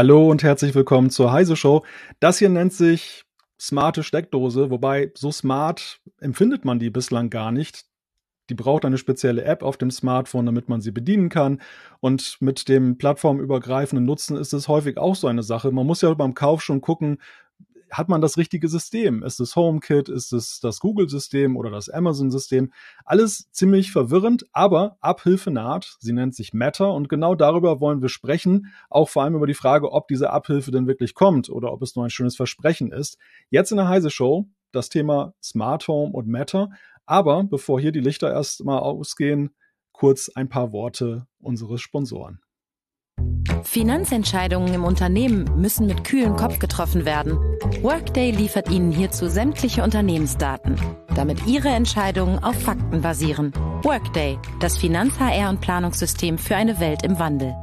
Hallo und herzlich willkommen zur Heise Show. Das hier nennt sich smarte Steckdose, wobei so smart empfindet man die bislang gar nicht. Die braucht eine spezielle App auf dem Smartphone, damit man sie bedienen kann. Und mit dem plattformübergreifenden Nutzen ist es häufig auch so eine Sache. Man muss ja beim Kauf schon gucken, hat man das richtige System? Ist es HomeKit? Ist es das Google-System oder das Amazon-System? Alles ziemlich verwirrend, aber Abhilfe naht. Sie nennt sich Matter und genau darüber wollen wir sprechen. Auch vor allem über die Frage, ob diese Abhilfe denn wirklich kommt oder ob es nur ein schönes Versprechen ist. Jetzt in der Heise Show das Thema Smart Home und Matter. Aber bevor hier die Lichter erstmal ausgehen, kurz ein paar Worte unseres Sponsoren. Finanzentscheidungen im Unternehmen müssen mit kühlem Kopf getroffen werden. Workday liefert Ihnen hierzu sämtliche Unternehmensdaten, damit Ihre Entscheidungen auf Fakten basieren. Workday, das Finanz-HR- und Planungssystem für eine Welt im Wandel.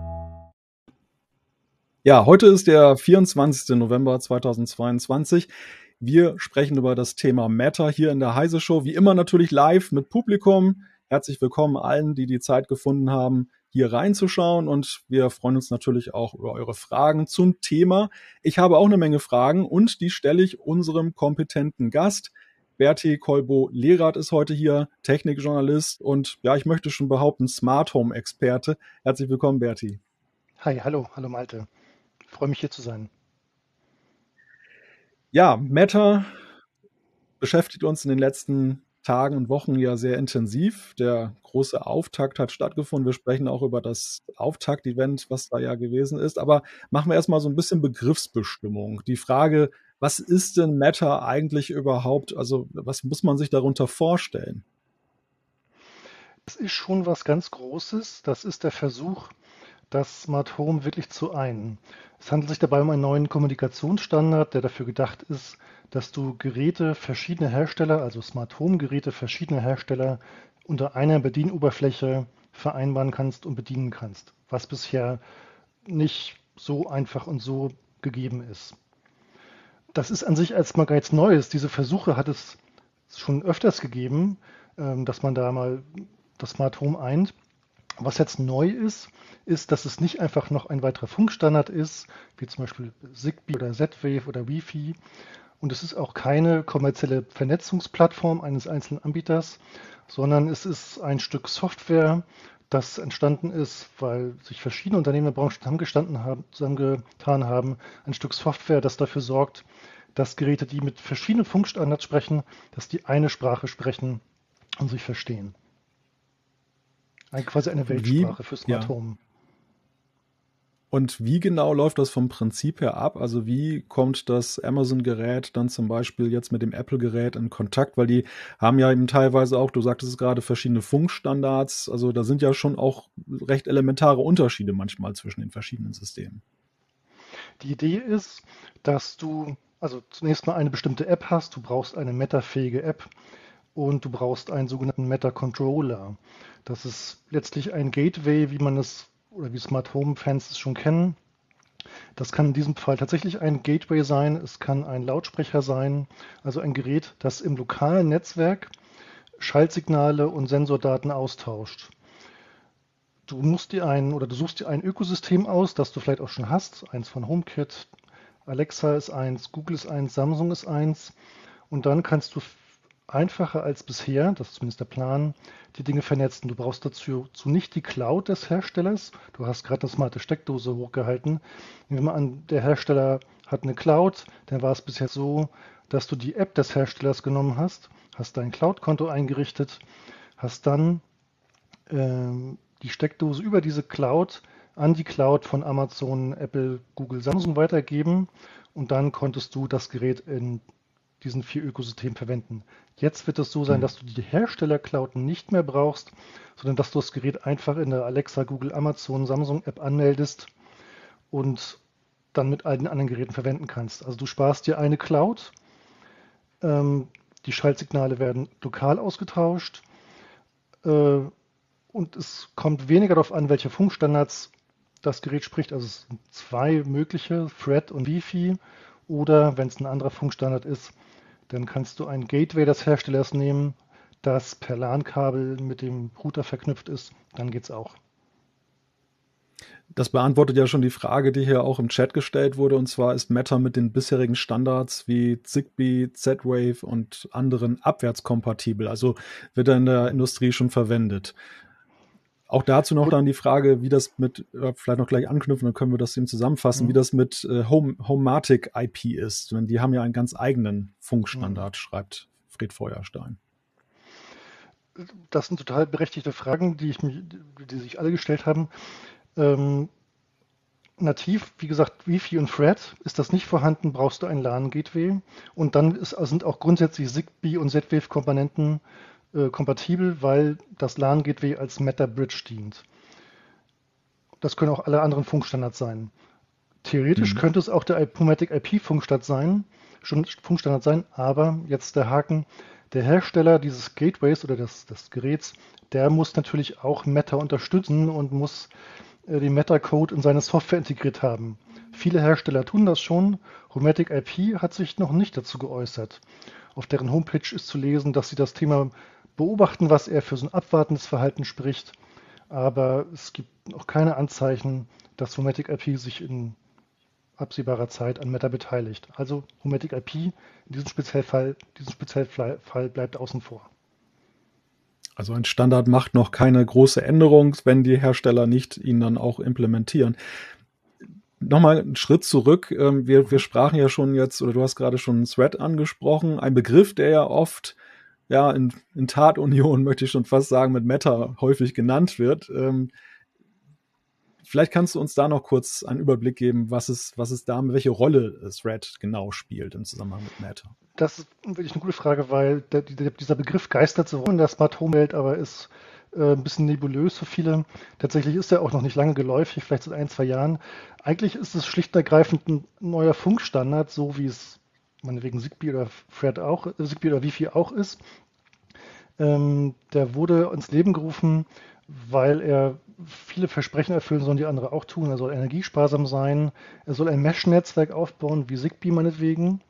Ja, heute ist der 24. November 2022. Wir sprechen über das Thema Matter hier in der Heise Show. Wie immer natürlich live mit Publikum. Herzlich willkommen allen, die die Zeit gefunden haben, hier reinzuschauen und wir freuen uns natürlich auch über eure Fragen zum Thema. Ich habe auch eine Menge Fragen und die stelle ich unserem kompetenten Gast. Berti Kolbo-Lehrath ist heute hier, Technikjournalist und ja, ich möchte schon behaupten, Smart Home Experte. Herzlich willkommen, Berti. Hi, hallo, hallo Malte. Ich freue mich hier zu sein. Ja, Meta beschäftigt uns in den letzten Tagen und Wochen ja sehr intensiv. Der große Auftakt hat stattgefunden. Wir sprechen auch über das Auftakt-Event, was da ja gewesen ist. Aber machen wir erstmal so ein bisschen Begriffsbestimmung. Die Frage, was ist denn Meta eigentlich überhaupt? Also, was muss man sich darunter vorstellen? Es ist schon was ganz Großes. Das ist der Versuch, das Smart Home wirklich zu einen. Es handelt sich dabei um einen neuen Kommunikationsstandard, der dafür gedacht ist, dass du Geräte verschiedener Hersteller, also Smart Home Geräte verschiedener Hersteller unter einer Bedienoberfläche vereinbaren kannst und bedienen kannst, was bisher nicht so einfach und so gegeben ist. Das ist an sich erstmal gar nichts Neues. Diese Versuche hat es schon öfters gegeben, ähm, dass man da mal das Smart Home eint. Was jetzt neu ist, ist, dass es nicht einfach noch ein weiterer Funkstandard ist, wie zum Beispiel Zigbee oder Z-Wave oder Wi-Fi, und es ist auch keine kommerzielle Vernetzungsplattform eines einzelnen Anbieters, sondern es ist ein Stück Software, das entstanden ist, weil sich verschiedene Unternehmen der Branche zusammengestanden haben, zusammengetan haben. Ein Stück Software, das dafür sorgt, dass Geräte, die mit verschiedenen Funkstandards sprechen, dass die eine Sprache sprechen und sich verstehen. Ein, quasi eine Weltsprache Wie? für Smart ja. Home. Und wie genau läuft das vom Prinzip her ab? Also wie kommt das Amazon-Gerät dann zum Beispiel jetzt mit dem Apple-Gerät in Kontakt? Weil die haben ja eben teilweise auch, du sagtest es gerade, verschiedene Funkstandards. Also da sind ja schon auch recht elementare Unterschiede manchmal zwischen den verschiedenen Systemen. Die Idee ist, dass du also zunächst mal eine bestimmte App hast. Du brauchst eine Meta-fähige App und du brauchst einen sogenannten Meta-Controller. Das ist letztlich ein Gateway, wie man es oder wie Smart Home Fans es schon kennen. Das kann in diesem Fall tatsächlich ein Gateway sein, es kann ein Lautsprecher sein, also ein Gerät, das im lokalen Netzwerk Schaltsignale und Sensordaten austauscht. Du musst dir ein oder du suchst dir ein Ökosystem aus, das du vielleicht auch schon hast, eins von HomeKit, Alexa ist eins, Google ist eins, Samsung ist eins und dann kannst du einfacher als bisher, das ist zumindest der Plan, die Dinge vernetzen. Du brauchst dazu zu nicht die Cloud des Herstellers. Du hast gerade eine smarte Steckdose hochgehalten. Nehmen wir mal an, der Hersteller hat eine Cloud, dann war es bisher so, dass du die App des Herstellers genommen hast, hast dein Cloud-Konto eingerichtet, hast dann ähm, die Steckdose über diese Cloud an die Cloud von Amazon, Apple, Google, Samsung weitergeben und dann konntest du das Gerät in diesen vier Ökosystemen verwenden. Jetzt wird es so sein, mhm. dass du die Hersteller-Cloud nicht mehr brauchst, sondern dass du das Gerät einfach in der Alexa, Google, Amazon, Samsung App anmeldest und dann mit allen anderen Geräten verwenden kannst. Also du sparst dir eine Cloud, ähm, die Schaltsignale werden lokal ausgetauscht äh, und es kommt weniger darauf an, welche Funkstandards das Gerät spricht. Also es sind zwei mögliche, Thread und Wi-Fi oder wenn es ein anderer Funkstandard ist, dann kannst du ein Gateway des Herstellers nehmen, das per LAN-Kabel mit dem Router verknüpft ist. Dann geht es auch. Das beantwortet ja schon die Frage, die hier auch im Chat gestellt wurde, und zwar ist Meta mit den bisherigen Standards wie Zigbee, Z-Wave und anderen abwärtskompatibel, also wird er in der Industrie schon verwendet. Auch dazu noch dann die Frage, wie das mit, vielleicht noch gleich anknüpfen, dann können wir das eben zusammenfassen, mhm. wie das mit äh, Home, Homematic IP ist. Denn die haben ja einen ganz eigenen Funkstandard, mhm. schreibt Fred Feuerstein. Das sind total berechtigte Fragen, die, ich die sich alle gestellt haben. Ähm, nativ, wie gesagt, Wi-Fi und Thread, ist das nicht vorhanden, brauchst du ein LAN-Gateway. Und dann ist, sind auch grundsätzlich Zigbee und Z-Wave-Komponenten äh, kompatibel, weil das LAN-Gateway als Meta-Bridge dient. Das können auch alle anderen Funkstandards sein. Theoretisch mhm. könnte es auch der Pumatic IP-Funkstandard sein, Funkstandard sein, aber jetzt der Haken, der Hersteller dieses Gateways oder des, des Geräts, der muss natürlich auch Meta unterstützen und muss äh, den Meta-Code in seine Software integriert haben. Viele Hersteller tun das schon. Homatic IP hat sich noch nicht dazu geäußert. Auf deren Homepage ist zu lesen, dass sie das Thema beobachten, was er für so ein abwartendes Verhalten spricht. Aber es gibt noch keine Anzeichen, dass Homatic IP sich in absehbarer Zeit an Meta beteiligt. Also Homatic IP in diesem Speziellfall, diesem Speziellfall bleibt außen vor. Also ein Standard macht noch keine große Änderung, wenn die Hersteller nicht ihn dann auch implementieren. Nochmal einen Schritt zurück. Ähm, wir, wir sprachen ja schon jetzt, oder du hast gerade schon Thread angesprochen, ein Begriff, der ja oft ja in, in Tatunion, möchte ich schon fast sagen, mit Meta häufig genannt wird. Ähm, vielleicht kannst du uns da noch kurz einen Überblick geben, was es, was es da, welche Rolle Thread genau spielt im Zusammenhang mit Meta. Das ist wirklich eine gute Frage, weil der, dieser Begriff geistert so in der Smart Home Welt, aber ist äh, ein bisschen nebulös für viele. Tatsächlich ist er auch noch nicht lange geläufig, vielleicht seit ein, zwei Jahren. Eigentlich ist es schlicht und ergreifend ein neuer Funkstandard, so wie es meinetwegen Zigbee oder Thread auch, äh, Zigbee oder Wi-Fi auch ist. Ähm, der wurde ins Leben gerufen, weil er viele Versprechen erfüllen soll, die andere auch tun. Er soll energiesparsam sein, er soll ein Mesh-Netzwerk aufbauen, wie Zigbee meinetwegen.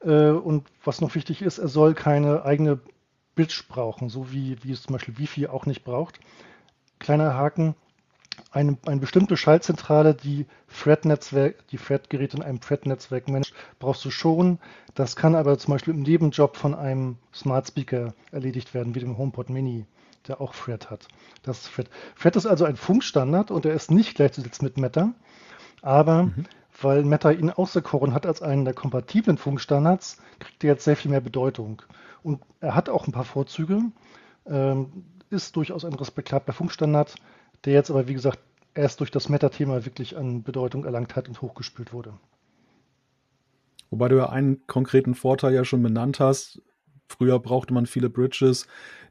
Äh, und was noch wichtig ist, er soll keine eigene Bridge brauchen, so wie, wie es zum Beispiel Wi-Fi auch nicht braucht. Kleiner Haken, eine, eine bestimmte Schaltzentrale, die Thread-Netzwerk, die Thread-Geräte in einem Thread-Netzwerk managt, brauchst du schon. Das kann aber zum Beispiel im Nebenjob von einem Smart Speaker erledigt werden, wie dem HomePod Mini, der auch Thread hat. Das ist Thread. Thread ist also ein Funkstandard und er ist nicht gleichzusetzen mit Meta, aber mhm weil Meta ihn auserkoren hat als einen der kompatiblen Funkstandards, kriegt er jetzt sehr viel mehr Bedeutung. Und er hat auch ein paar Vorzüge, ähm, ist durchaus ein respektabler Funkstandard, der jetzt aber, wie gesagt, erst durch das Meta-Thema wirklich an Bedeutung erlangt hat und hochgespült wurde. Wobei du ja einen konkreten Vorteil ja schon benannt hast. Früher brauchte man viele Bridges,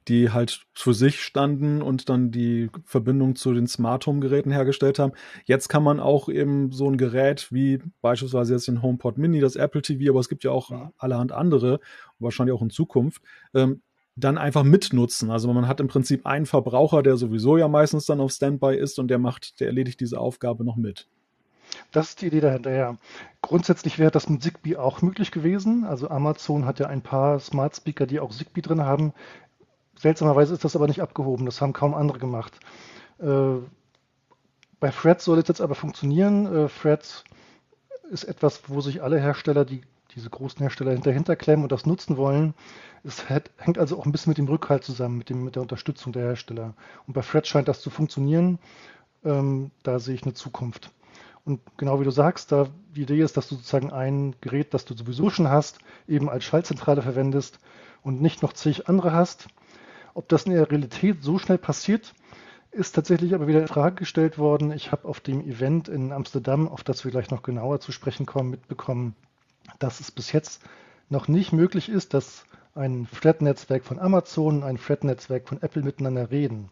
die halt für sich standen und dann die Verbindung zu den Smart Home Geräten hergestellt haben. Jetzt kann man auch eben so ein Gerät wie beispielsweise jetzt den HomePod Mini, das Apple TV, aber es gibt ja auch allerhand andere, wahrscheinlich auch in Zukunft, ähm, dann einfach mitnutzen. Also man hat im Prinzip einen Verbraucher, der sowieso ja meistens dann auf Standby ist und der macht, der erledigt diese Aufgabe noch mit. Das ist die Idee dahinter, ja. Grundsätzlich wäre das mit Zigbee auch möglich gewesen. Also Amazon hat ja ein paar Smart Speaker, die auch Zigbee drin haben. Seltsamerweise ist das aber nicht abgehoben. Das haben kaum andere gemacht. Äh, bei Thread soll es jetzt aber funktionieren. Äh, Thread ist etwas, wo sich alle Hersteller, die diese großen Hersteller hinterher klemmen und das nutzen wollen. Es hat, hängt also auch ein bisschen mit dem Rückhalt zusammen, mit, dem, mit der Unterstützung der Hersteller. Und bei Thread scheint das zu funktionieren. Ähm, da sehe ich eine Zukunft. Und genau wie du sagst, da die Idee ist, dass du sozusagen ein Gerät, das du sowieso schon hast, eben als Schaltzentrale verwendest und nicht noch zig andere hast. Ob das in der Realität so schnell passiert, ist tatsächlich aber wieder in Frage gestellt worden. Ich habe auf dem Event in Amsterdam, auf das wir gleich noch genauer zu sprechen kommen, mitbekommen, dass es bis jetzt noch nicht möglich ist, dass ein Thread-Netzwerk von Amazon und ein Thread-Netzwerk von Apple miteinander reden.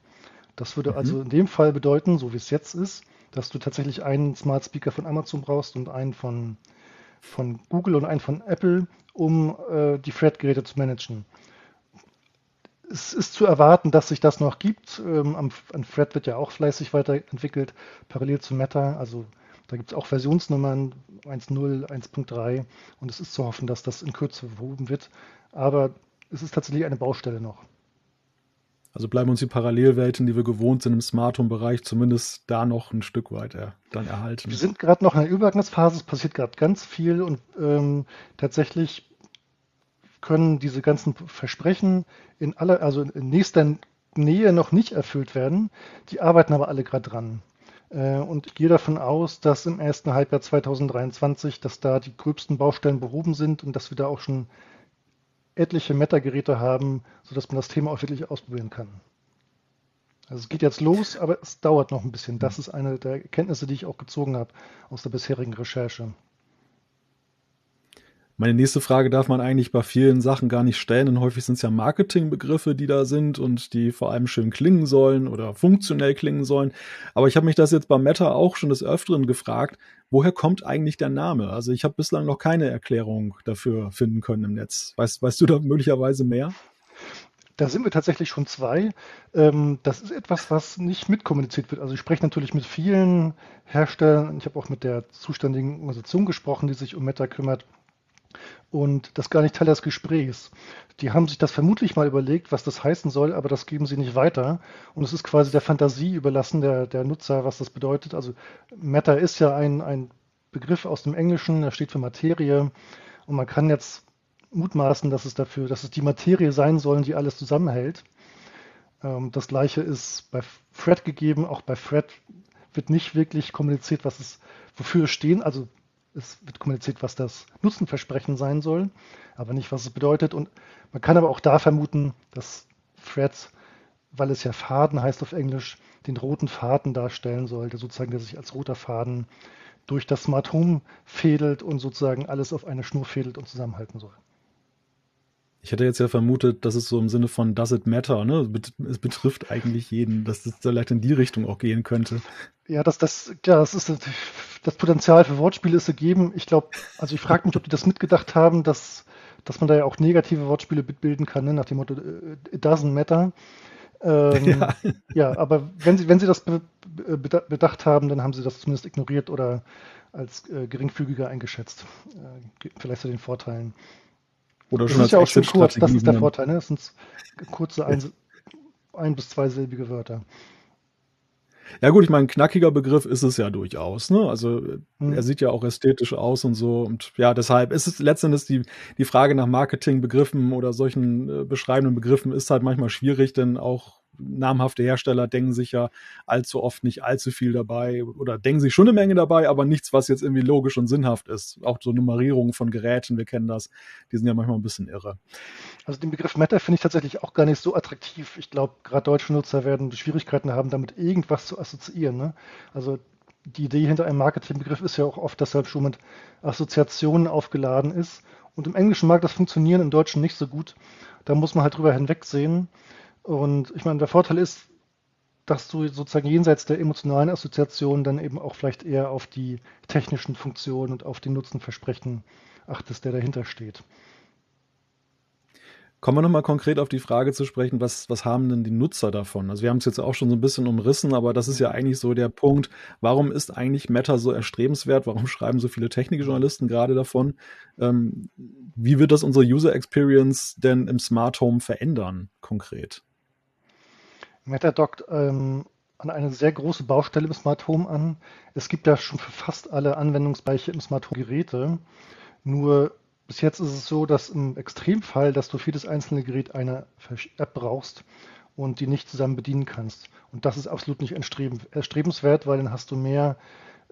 Das würde mhm. also in dem Fall bedeuten, so wie es jetzt ist, dass du tatsächlich einen Smart Speaker von Amazon brauchst und einen von, von Google und einen von Apple, um äh, die Thread-Geräte zu managen es ist zu erwarten, dass sich das noch gibt. Ähm, am, an Thread wird ja auch fleißig weiterentwickelt, parallel zu Meta. Also da gibt es auch Versionsnummern 1.0, 1.3 und es ist zu hoffen, dass das in Kürze behoben wird. Aber es ist tatsächlich eine Baustelle noch. Also bleiben uns die Parallelwelten, die wir gewohnt sind im Smart Home-Bereich, zumindest da noch ein Stück weit er, dann erhalten. Wir sind gerade noch in der Übergangsphase, es passiert gerade ganz viel und ähm, tatsächlich können diese ganzen Versprechen in aller, also in nächster Nähe noch nicht erfüllt werden. Die arbeiten aber alle gerade dran. Äh, und gehe davon aus, dass im ersten Halbjahr 2023, dass da die gröbsten Baustellen behoben sind und dass wir da auch schon etliche Meta-Geräte haben, sodass man das Thema auch wirklich ausprobieren kann. Also es geht jetzt los, aber es dauert noch ein bisschen. Das ist eine der Erkenntnisse, die ich auch gezogen habe aus der bisherigen Recherche. Meine nächste Frage darf man eigentlich bei vielen Sachen gar nicht stellen, denn häufig sind es ja Marketingbegriffe, die da sind und die vor allem schön klingen sollen oder funktionell klingen sollen. Aber ich habe mich das jetzt bei Meta auch schon des Öfteren gefragt, woher kommt eigentlich der Name? Also ich habe bislang noch keine Erklärung dafür finden können im Netz. Weißt, weißt du da möglicherweise mehr? Da sind wir tatsächlich schon zwei. Ähm, das ist etwas, was nicht mitkommuniziert wird. Also ich spreche natürlich mit vielen Herstellern. Ich habe auch mit der zuständigen Organisation gesprochen, die sich um Meta kümmert. Und das gar nicht Teil des Gesprächs. Die haben sich das vermutlich mal überlegt, was das heißen soll, aber das geben sie nicht weiter. Und es ist quasi der Fantasie überlassen der, der Nutzer, was das bedeutet. Also Matter ist ja ein, ein Begriff aus dem Englischen, der steht für Materie. Und man kann jetzt mutmaßen, dass es dafür, dass es die Materie sein soll, die alles zusammenhält. Ähm, das gleiche ist bei Fred gegeben. Auch bei Fred wird nicht wirklich kommuniziert, was es, wofür es stehen. Also es wird kommuniziert, was das Nutzenversprechen sein soll, aber nicht, was es bedeutet. Und man kann aber auch da vermuten, dass Threads, weil es ja Faden heißt auf Englisch, den roten Faden darstellen soll, der sozusagen, der sich als roter Faden durch das Smart Home fädelt und sozusagen alles auf eine Schnur fädelt und zusammenhalten soll. Ich hätte jetzt ja vermutet, dass es so im Sinne von Does it matter, ne? Es betrifft eigentlich jeden, dass es vielleicht in die Richtung auch gehen könnte. Ja, das, das, klar, das ist das Potenzial für Wortspiele ist gegeben. Ich glaube, also ich frage mich, ob die das mitgedacht haben, dass, dass man da ja auch negative Wortspiele bilden kann, ne? nach dem Motto, äh, it doesn't matter. Ähm, ja. ja. aber wenn sie, wenn sie das be, be, bedacht haben, dann haben sie das zumindest ignoriert oder als äh, geringfügiger eingeschätzt. Äh, vielleicht zu den Vorteilen. Oder schon das ist ja auch schon kurz, das ist der Vorteil, ne? Das sind kurze ein, ein bis zweisilbige Wörter. Ja gut, ich meine, knackiger Begriff ist es ja durchaus. Ne? Also mhm. er sieht ja auch ästhetisch aus und so. Und ja, deshalb ist es letztendlich die, die Frage nach Marketingbegriffen oder solchen äh, beschreibenden Begriffen ist halt manchmal schwierig, denn auch namhafte Hersteller denken sich ja allzu oft nicht allzu viel dabei oder denken sich schon eine Menge dabei, aber nichts, was jetzt irgendwie logisch und sinnhaft ist. Auch so Nummerierungen von Geräten, wir kennen das, die sind ja manchmal ein bisschen irre. Also den Begriff Meta finde ich tatsächlich auch gar nicht so attraktiv. Ich glaube, gerade deutsche Nutzer werden Schwierigkeiten haben, damit irgendwas zu assoziieren. Ne? Also die Idee hinter einem Marketingbegriff ist ja auch oft, dass er schon mit Assoziationen aufgeladen ist. Und im Englischen mag das funktionieren, im Deutschen nicht so gut. Da muss man halt drüber hinwegsehen. Und ich meine, der Vorteil ist, dass du sozusagen jenseits der emotionalen Assoziation dann eben auch vielleicht eher auf die technischen Funktionen und auf die Nutzenversprechen achtest, der dahinter steht. Kommen wir nochmal konkret auf die Frage zu sprechen, was, was haben denn die Nutzer davon? Also wir haben es jetzt auch schon so ein bisschen umrissen, aber das ist ja eigentlich so der Punkt, warum ist eigentlich Meta so erstrebenswert? Warum schreiben so viele Technikjournalisten gerade davon? Ähm, wie wird das unsere User Experience denn im Smart Home verändern, konkret? Meta dockt ähm, an eine sehr große Baustelle im Smart Home an. Es gibt ja schon für fast alle Anwendungsbereiche im Smart Home Geräte. Nur bis jetzt ist es so, dass im Extremfall, dass du für jedes einzelne Gerät eine App brauchst und die nicht zusammen bedienen kannst. Und das ist absolut nicht erstrebenswert, weil dann hast du mehr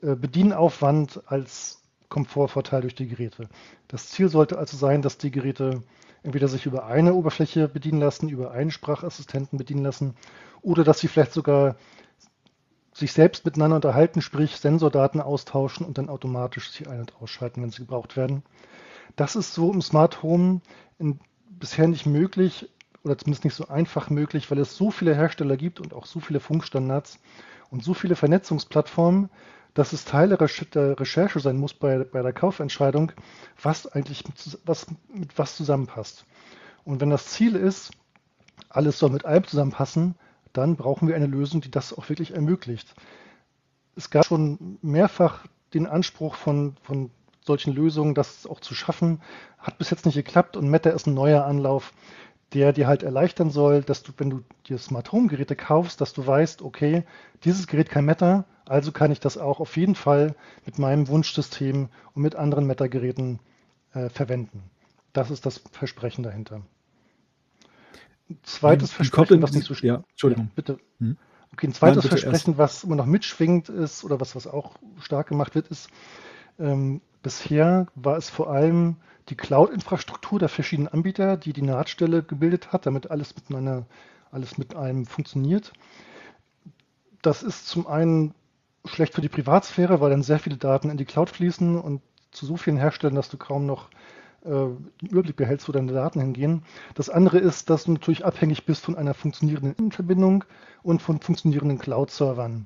äh, Bedienaufwand als Komfortvorteil durch die Geräte. Das Ziel sollte also sein, dass die Geräte entweder sich über eine Oberfläche bedienen lassen, über einen Sprachassistenten bedienen lassen oder dass sie vielleicht sogar sich selbst miteinander unterhalten, sprich Sensordaten austauschen und dann automatisch sich ein- und ausschalten, wenn sie gebraucht werden. Das ist so im Smart Home in, bisher nicht möglich oder zumindest nicht so einfach möglich, weil es so viele Hersteller gibt und auch so viele Funkstandards und so viele Vernetzungsplattformen, dass es Teil der Recherche sein muss bei, bei der Kaufentscheidung, was eigentlich mit was, mit was zusammenpasst. Und wenn das Ziel ist, alles soll mit allem zusammenpassen, dann brauchen wir eine Lösung, die das auch wirklich ermöglicht. Es gab schon mehrfach den Anspruch von, von solchen Lösungen, das auch zu schaffen, hat bis jetzt nicht geklappt und Meta ist ein neuer Anlauf, der dir halt erleichtern soll, dass du, wenn du dir Smart Home Geräte kaufst, dass du weißt, okay, dieses Gerät kann Meta, also kann ich das auch auf jeden Fall mit meinem Wunschsystem und mit anderen Meta-Geräten äh, verwenden. Das ist das Versprechen dahinter. Zweites Versprechen, was nicht so ja, Entschuldigung. Ja, bitte. Hm? Okay, ein zweites Nein, Versprechen, erst. was immer noch mitschwingt ist oder was, was auch stark gemacht wird, ist, ähm, bisher war es vor allem die Cloud-Infrastruktur der verschiedenen Anbieter, die die Nahtstelle gebildet hat, damit alles miteinander, alles mit einem funktioniert. Das ist zum einen schlecht für die Privatsphäre, weil dann sehr viele Daten in die Cloud fließen und zu so vielen Herstellern, dass du kaum noch äh, einen Überblick behältst, wo deine Daten hingehen. Das andere ist, dass du natürlich abhängig bist von einer funktionierenden Verbindung und von funktionierenden Cloud-Servern.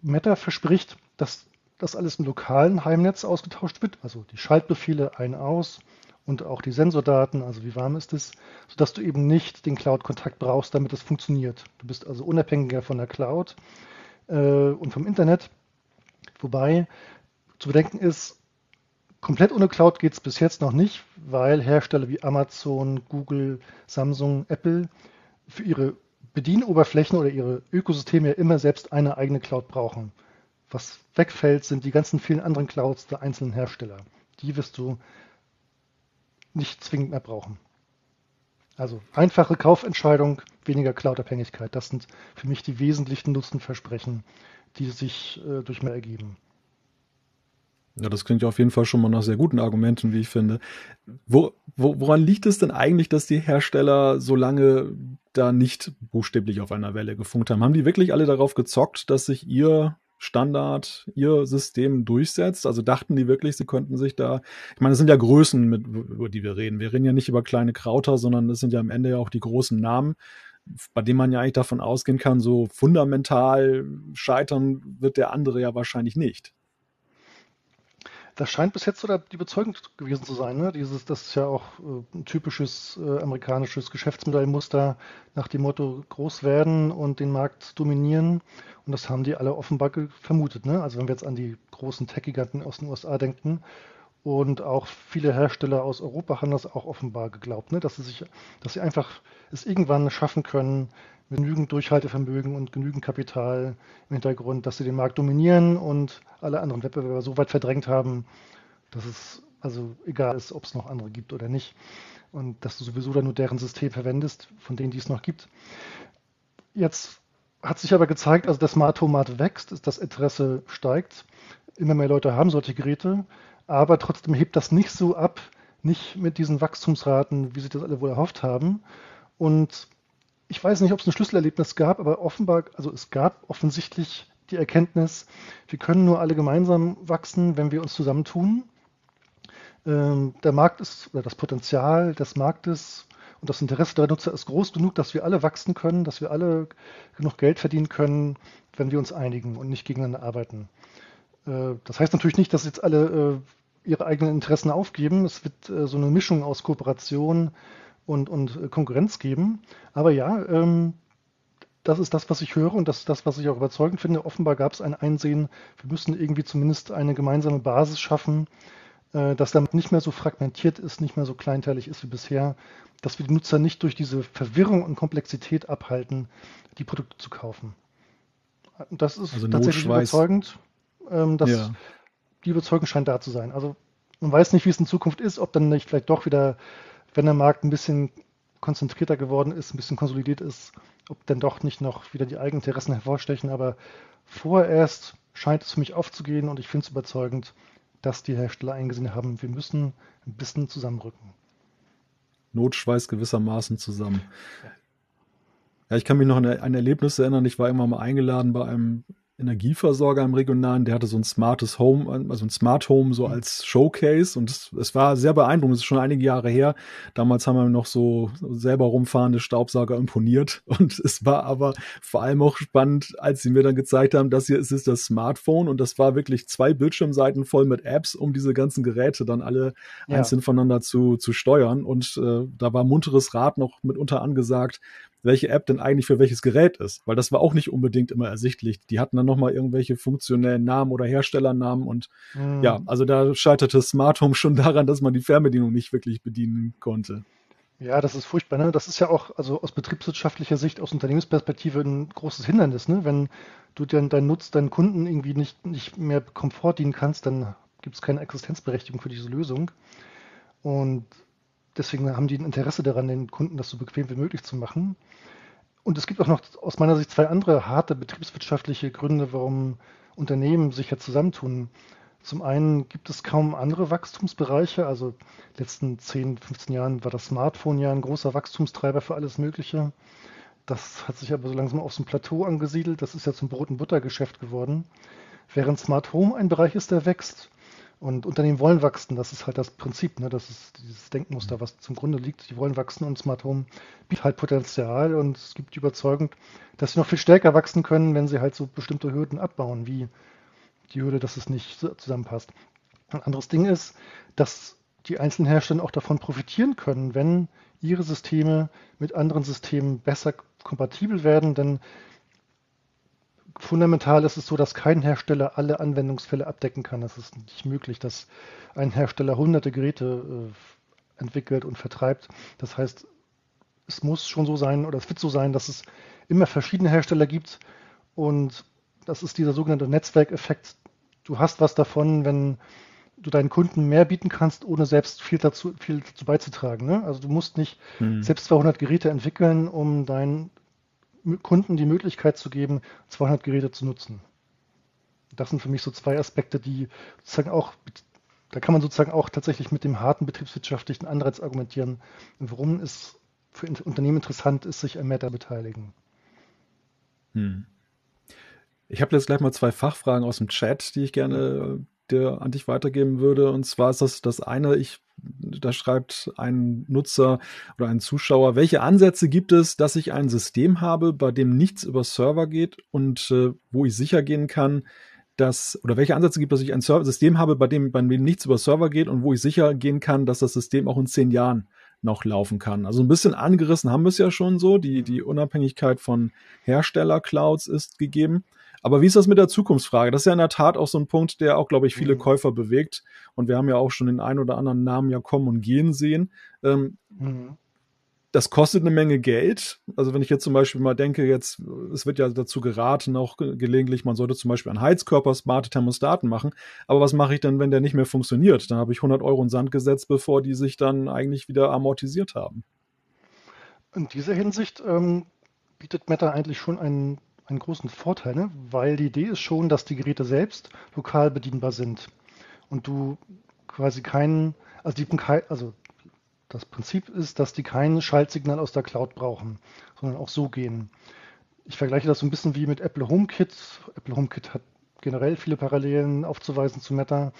Meta verspricht, dass das alles im lokalen Heimnetz ausgetauscht wird, also die Schaltbefehle ein, aus und auch die Sensordaten, also wie warm ist es, sodass du eben nicht den Cloud-Kontakt brauchst, damit es funktioniert. Du bist also unabhängiger von der Cloud äh, und vom Internet. Wobei zu bedenken ist, komplett ohne Cloud geht es bis jetzt noch nicht, weil Hersteller wie Amazon, Google, Samsung, Apple für ihre Bedienoberflächen oder ihre Ökosysteme ja immer selbst eine eigene Cloud brauchen. Was wegfällt, sind die ganzen vielen anderen Clouds der einzelnen Hersteller. Die wirst du nicht zwingend mehr brauchen. Also einfache Kaufentscheidung, weniger Cloud-Abhängigkeit. Das sind für mich die wesentlichen Nutzenversprechen, die sich äh, durch mehr ergeben. Ja, das klingt ja auf jeden Fall schon mal nach sehr guten Argumenten, wie ich finde. Wo, wo, woran liegt es denn eigentlich, dass die Hersteller so lange da nicht buchstäblich auf einer Welle gefunkt haben? Haben die wirklich alle darauf gezockt, dass sich ihr Standard ihr System durchsetzt? Also dachten die wirklich, sie könnten sich da, ich meine, es sind ja Größen, mit, über die wir reden. Wir reden ja nicht über kleine Krauter, sondern es sind ja am Ende ja auch die großen Namen, bei denen man ja eigentlich davon ausgehen kann, so fundamental scheitern wird der andere ja wahrscheinlich nicht. Das scheint bis jetzt so die Überzeugung gewesen zu sein. Ne? Dieses, das ist ja auch äh, ein typisches äh, amerikanisches Geschäftsmodellmuster nach dem Motto groß werden und den Markt dominieren. Und das haben die alle offenbar vermutet. Ne? Also wenn wir jetzt an die großen Tech-Giganten aus den USA denken und auch viele Hersteller aus Europa haben das auch offenbar geglaubt, ne? dass sie sich, dass sie einfach es irgendwann schaffen können, genügend Durchhaltevermögen und genügend Kapital im Hintergrund, dass sie den Markt dominieren und alle anderen Wettbewerber so weit verdrängt haben, dass es also egal ist, ob es noch andere gibt oder nicht. Und dass du sowieso dann nur deren System verwendest, von denen die es noch gibt. Jetzt hat sich aber gezeigt, also das Smart wächst, das Interesse steigt. Immer mehr Leute haben solche Geräte, aber trotzdem hebt das nicht so ab, nicht mit diesen Wachstumsraten, wie sie das alle wohl erhofft haben. Und ich weiß nicht, ob es ein Schlüsselerlebnis gab, aber offenbar, also es gab offensichtlich die Erkenntnis, wir können nur alle gemeinsam wachsen, wenn wir uns zusammentun. Ähm, der Markt ist, oder das Potenzial des Marktes und das Interesse der Nutzer ist groß genug, dass wir alle wachsen können, dass wir alle genug Geld verdienen können, wenn wir uns einigen und nicht gegeneinander arbeiten. Äh, das heißt natürlich nicht, dass jetzt alle äh, ihre eigenen Interessen aufgeben. Es wird äh, so eine Mischung aus Kooperation, und, und äh, Konkurrenz geben. Aber ja, ähm, das ist das, was ich höre und das ist das, was ich auch überzeugend finde. Offenbar gab es ein Einsehen, wir müssen irgendwie zumindest eine gemeinsame Basis schaffen, äh, dass damit nicht mehr so fragmentiert ist, nicht mehr so kleinteilig ist wie bisher, dass wir die Nutzer nicht durch diese Verwirrung und Komplexität abhalten, die Produkte zu kaufen. Das ist also tatsächlich überzeugend. Ähm, dass ja. Die Überzeugung scheint da zu sein. Also man weiß nicht, wie es in Zukunft ist, ob dann nicht vielleicht doch wieder wenn der Markt ein bisschen konzentrierter geworden ist, ein bisschen konsolidiert ist, ob denn doch nicht noch wieder die eigenen Interessen hervorstechen. Aber vorerst scheint es für mich aufzugehen und ich finde es überzeugend, dass die Hersteller eingesehen haben, wir müssen ein bisschen zusammenrücken. Notschweiß gewissermaßen zusammen. Ja, ich kann mich noch an ein Erlebnis erinnern. Ich war immer mal eingeladen bei einem Energieversorger im Regionalen, der hatte so ein smartes Home, also ein Smart Home so mhm. als Showcase und es, war sehr beeindruckend. Es ist schon einige Jahre her. Damals haben wir noch so selber rumfahrende Staubsauger imponiert und es war aber vor allem auch spannend, als sie mir dann gezeigt haben, das hier ist, ist das Smartphone und das war wirklich zwei Bildschirmseiten voll mit Apps, um diese ganzen Geräte dann alle ja. einzeln voneinander zu, zu steuern und äh, da war munteres Rad noch mitunter angesagt, welche App denn eigentlich für welches Gerät ist, weil das war auch nicht unbedingt immer ersichtlich. Die hatten dann nochmal irgendwelche funktionellen Namen oder Herstellernamen und mhm. ja, also da scheiterte Smart Home schon daran, dass man die Fernbedienung nicht wirklich bedienen konnte. Ja, das ist furchtbar. Ne? Das ist ja auch also aus betriebswirtschaftlicher Sicht, aus Unternehmensperspektive ein großes Hindernis. Ne? Wenn du dann deinen Nutz, deinen Kunden irgendwie nicht, nicht mehr Komfort dienen kannst, dann gibt es keine Existenzberechtigung für diese Lösung. Und deswegen haben die ein Interesse daran, den Kunden das so bequem wie möglich zu machen. Und es gibt auch noch aus meiner Sicht zwei andere harte betriebswirtschaftliche Gründe, warum Unternehmen sich ja zusammentun. Zum einen gibt es kaum andere Wachstumsbereiche. Also in den letzten 10, 15 Jahren war das Smartphone ja ein großer Wachstumstreiber für alles Mögliche. Das hat sich aber so langsam auf so ein Plateau angesiedelt. Das ist ja zum Brot- und Buttergeschäft geworden. Während Smart Home ein Bereich ist, der wächst. Und Unternehmen wollen wachsen. Das ist halt das Prinzip. Ne? Das ist dieses Denkmuster, was zum Grunde liegt. Die wollen wachsen und Smart Home bietet halt Potenzial. Und es gibt die Überzeugung, dass sie noch viel stärker wachsen können, wenn sie halt so bestimmte Hürden abbauen, wie die Hürde, dass es nicht zusammenpasst. Ein anderes Ding ist, dass die einzelnen Hersteller auch davon profitieren können, wenn ihre Systeme mit anderen Systemen besser kompatibel werden, denn fundamental ist es so, dass kein Hersteller alle Anwendungsfälle abdecken kann. Es ist nicht möglich, dass ein Hersteller hunderte Geräte äh, entwickelt und vertreibt. Das heißt, es muss schon so sein oder es wird so sein, dass es immer verschiedene Hersteller gibt und das ist dieser sogenannte Netzwerkeffekt. Du hast was davon, wenn du deinen Kunden mehr bieten kannst, ohne selbst viel dazu, viel dazu beizutragen. Ne? Also du musst nicht hm. selbst 200 Geräte entwickeln, um deinen Kunden die Möglichkeit zu geben, 200 Geräte zu nutzen. Das sind für mich so zwei Aspekte, die sozusagen auch, da kann man sozusagen auch tatsächlich mit dem harten betriebswirtschaftlichen Anreiz argumentieren, warum es für Unternehmen interessant ist, sich an Meta beteiligen. Hm. Ich habe jetzt gleich mal zwei Fachfragen aus dem Chat, die ich gerne äh, dir an dich weitergeben würde. Und zwar ist das das eine, ich, da schreibt ein Nutzer oder ein Zuschauer, welche Ansätze gibt es, dass ich ein System habe, bei dem nichts über Server geht und äh, wo ich sicher gehen kann, dass, oder welche Ansätze gibt dass ich ein Server System habe, bei dem, bei dem nichts über Server geht und wo ich sicher gehen kann, dass das System auch in zehn Jahren noch laufen kann. Also ein bisschen angerissen haben wir es ja schon so. Die, die Unabhängigkeit von Hersteller-Clouds ist gegeben. Aber wie ist das mit der Zukunftsfrage? Das ist ja in der Tat auch so ein Punkt, der auch, glaube ich, viele mhm. Käufer bewegt. Und wir haben ja auch schon den einen oder anderen Namen ja kommen und gehen sehen. Ähm, mhm. Das kostet eine Menge Geld. Also wenn ich jetzt zum Beispiel mal denke, jetzt, es wird ja dazu geraten, auch gelegentlich, man sollte zum Beispiel an Heizkörper smarte Thermostaten machen. Aber was mache ich denn, wenn der nicht mehr funktioniert? Dann habe ich 100 Euro in Sand gesetzt, bevor die sich dann eigentlich wieder amortisiert haben. In dieser Hinsicht ähm, bietet Meta eigentlich schon einen einen großen Vorteil, ne? weil die Idee ist schon, dass die Geräte selbst lokal bedienbar sind und du quasi keinen, also, die, also das Prinzip ist, dass die kein Schaltsignal aus der Cloud brauchen, sondern auch so gehen. Ich vergleiche das so ein bisschen wie mit Apple HomeKit. Apple HomeKit hat generell viele Parallelen aufzuweisen zu Meta.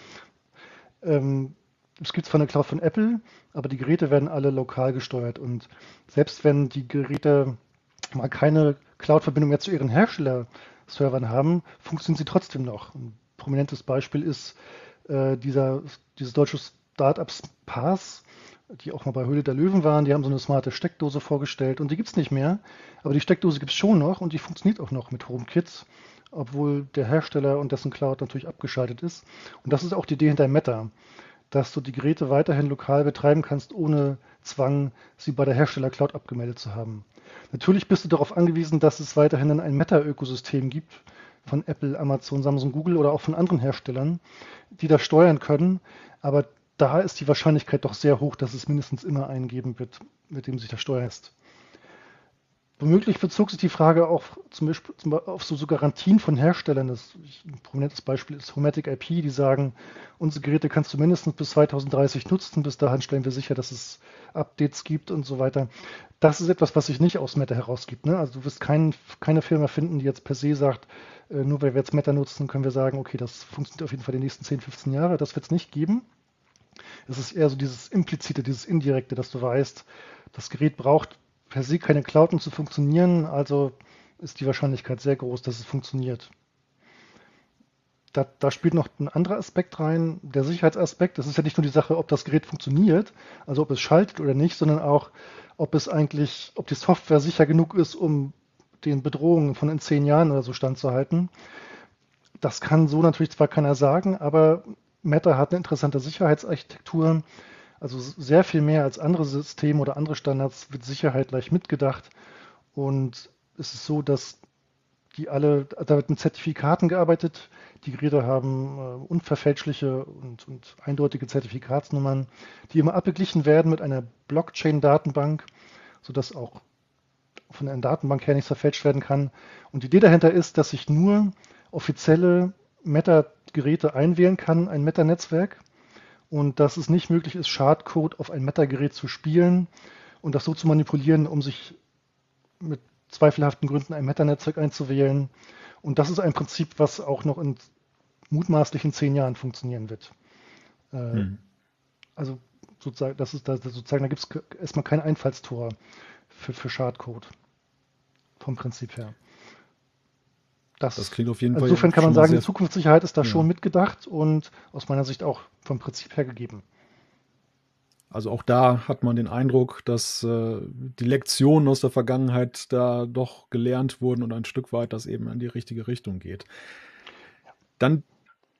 Ähm, es gibt zwar eine Cloud von Apple, aber die Geräte werden alle lokal gesteuert und selbst wenn die Geräte mal keine Cloud-Verbindung mehr zu ihren Hersteller-Servern haben, funktionieren sie trotzdem noch. Ein prominentes Beispiel ist äh, dieser, dieses deutsche Startup Pass, die auch mal bei Höhle der Löwen waren. Die haben so eine smarte Steckdose vorgestellt und die gibt es nicht mehr. Aber die Steckdose gibt es schon noch und die funktioniert auch noch mit HomeKits, obwohl der Hersteller und dessen Cloud natürlich abgeschaltet ist. Und das ist auch die Idee hinter Meta, dass du die Geräte weiterhin lokal betreiben kannst, ohne Zwang, sie bei der Hersteller-Cloud abgemeldet zu haben. Natürlich bist du darauf angewiesen, dass es weiterhin ein Meta-Ökosystem gibt von Apple, Amazon, Samsung, Google oder auch von anderen Herstellern, die das steuern können. Aber da ist die Wahrscheinlichkeit doch sehr hoch, dass es mindestens immer einen geben wird, mit dem sich das steuert. Womöglich bezog sich die Frage auch zum Beispiel auf so, so Garantien von Herstellern. Das, ein prominentes Beispiel ist Homatic IP, die sagen, unsere Geräte kannst du mindestens bis 2030 nutzen. Bis dahin stellen wir sicher, dass es Updates gibt und so weiter. Das ist etwas, was sich nicht aus Meta herausgibt. Ne? Also du wirst kein, keine Firma finden, die jetzt per se sagt, äh, nur weil wir jetzt Meta nutzen, können wir sagen, okay, das funktioniert auf jeden Fall die nächsten 10, 15 Jahre. Das wird es nicht geben. Es ist eher so dieses implizite, dieses indirekte, dass du weißt, das Gerät braucht per se keine Cloud, um zu funktionieren, also ist die Wahrscheinlichkeit sehr groß, dass es funktioniert. Da, da, spielt noch ein anderer Aspekt rein, der Sicherheitsaspekt. Das ist ja nicht nur die Sache, ob das Gerät funktioniert, also ob es schaltet oder nicht, sondern auch, ob es eigentlich, ob die Software sicher genug ist, um den Bedrohungen von in zehn Jahren oder so standzuhalten. Das kann so natürlich zwar keiner sagen, aber Meta hat eine interessante Sicherheitsarchitektur Also sehr viel mehr als andere Systeme oder andere Standards wird Sicherheit gleich mitgedacht. Und es ist so, dass die alle, da wird mit Zertifikaten gearbeitet. Die Geräte haben äh, unverfälschliche und, und, eindeutige Zertifikatsnummern, die immer abgeglichen werden mit einer Blockchain-Datenbank, sodass auch von der Datenbank her nichts verfälscht werden kann. Und die Idee dahinter ist, dass ich nur offizielle Meta-Geräte einwählen kann, ein Meta-Netzwerk, und dass es nicht möglich ist, Schadcode auf ein Meta-Gerät zu spielen und das so zu manipulieren, um sich mit zweifelhaften Gründen ein Meta-Netzwerk einzuwählen. Und das ist ein Prinzip, was auch noch in mutmaßlichen zehn Jahren funktionieren wird. Hm. Also sozusagen, das ist das, sozusagen, da gibt es erstmal kein Einfallstor für, für Schadcode vom Prinzip her. Das, das klingt auf jeden Fall. Insofern kann man sagen, die Zukunftssicherheit ist da ja. schon mitgedacht und aus meiner Sicht auch vom Prinzip her gegeben. Also auch da hat man den Eindruck, dass äh, die Lektionen aus der Vergangenheit da doch gelernt wurden und ein Stück weit das eben in die richtige Richtung geht. Dann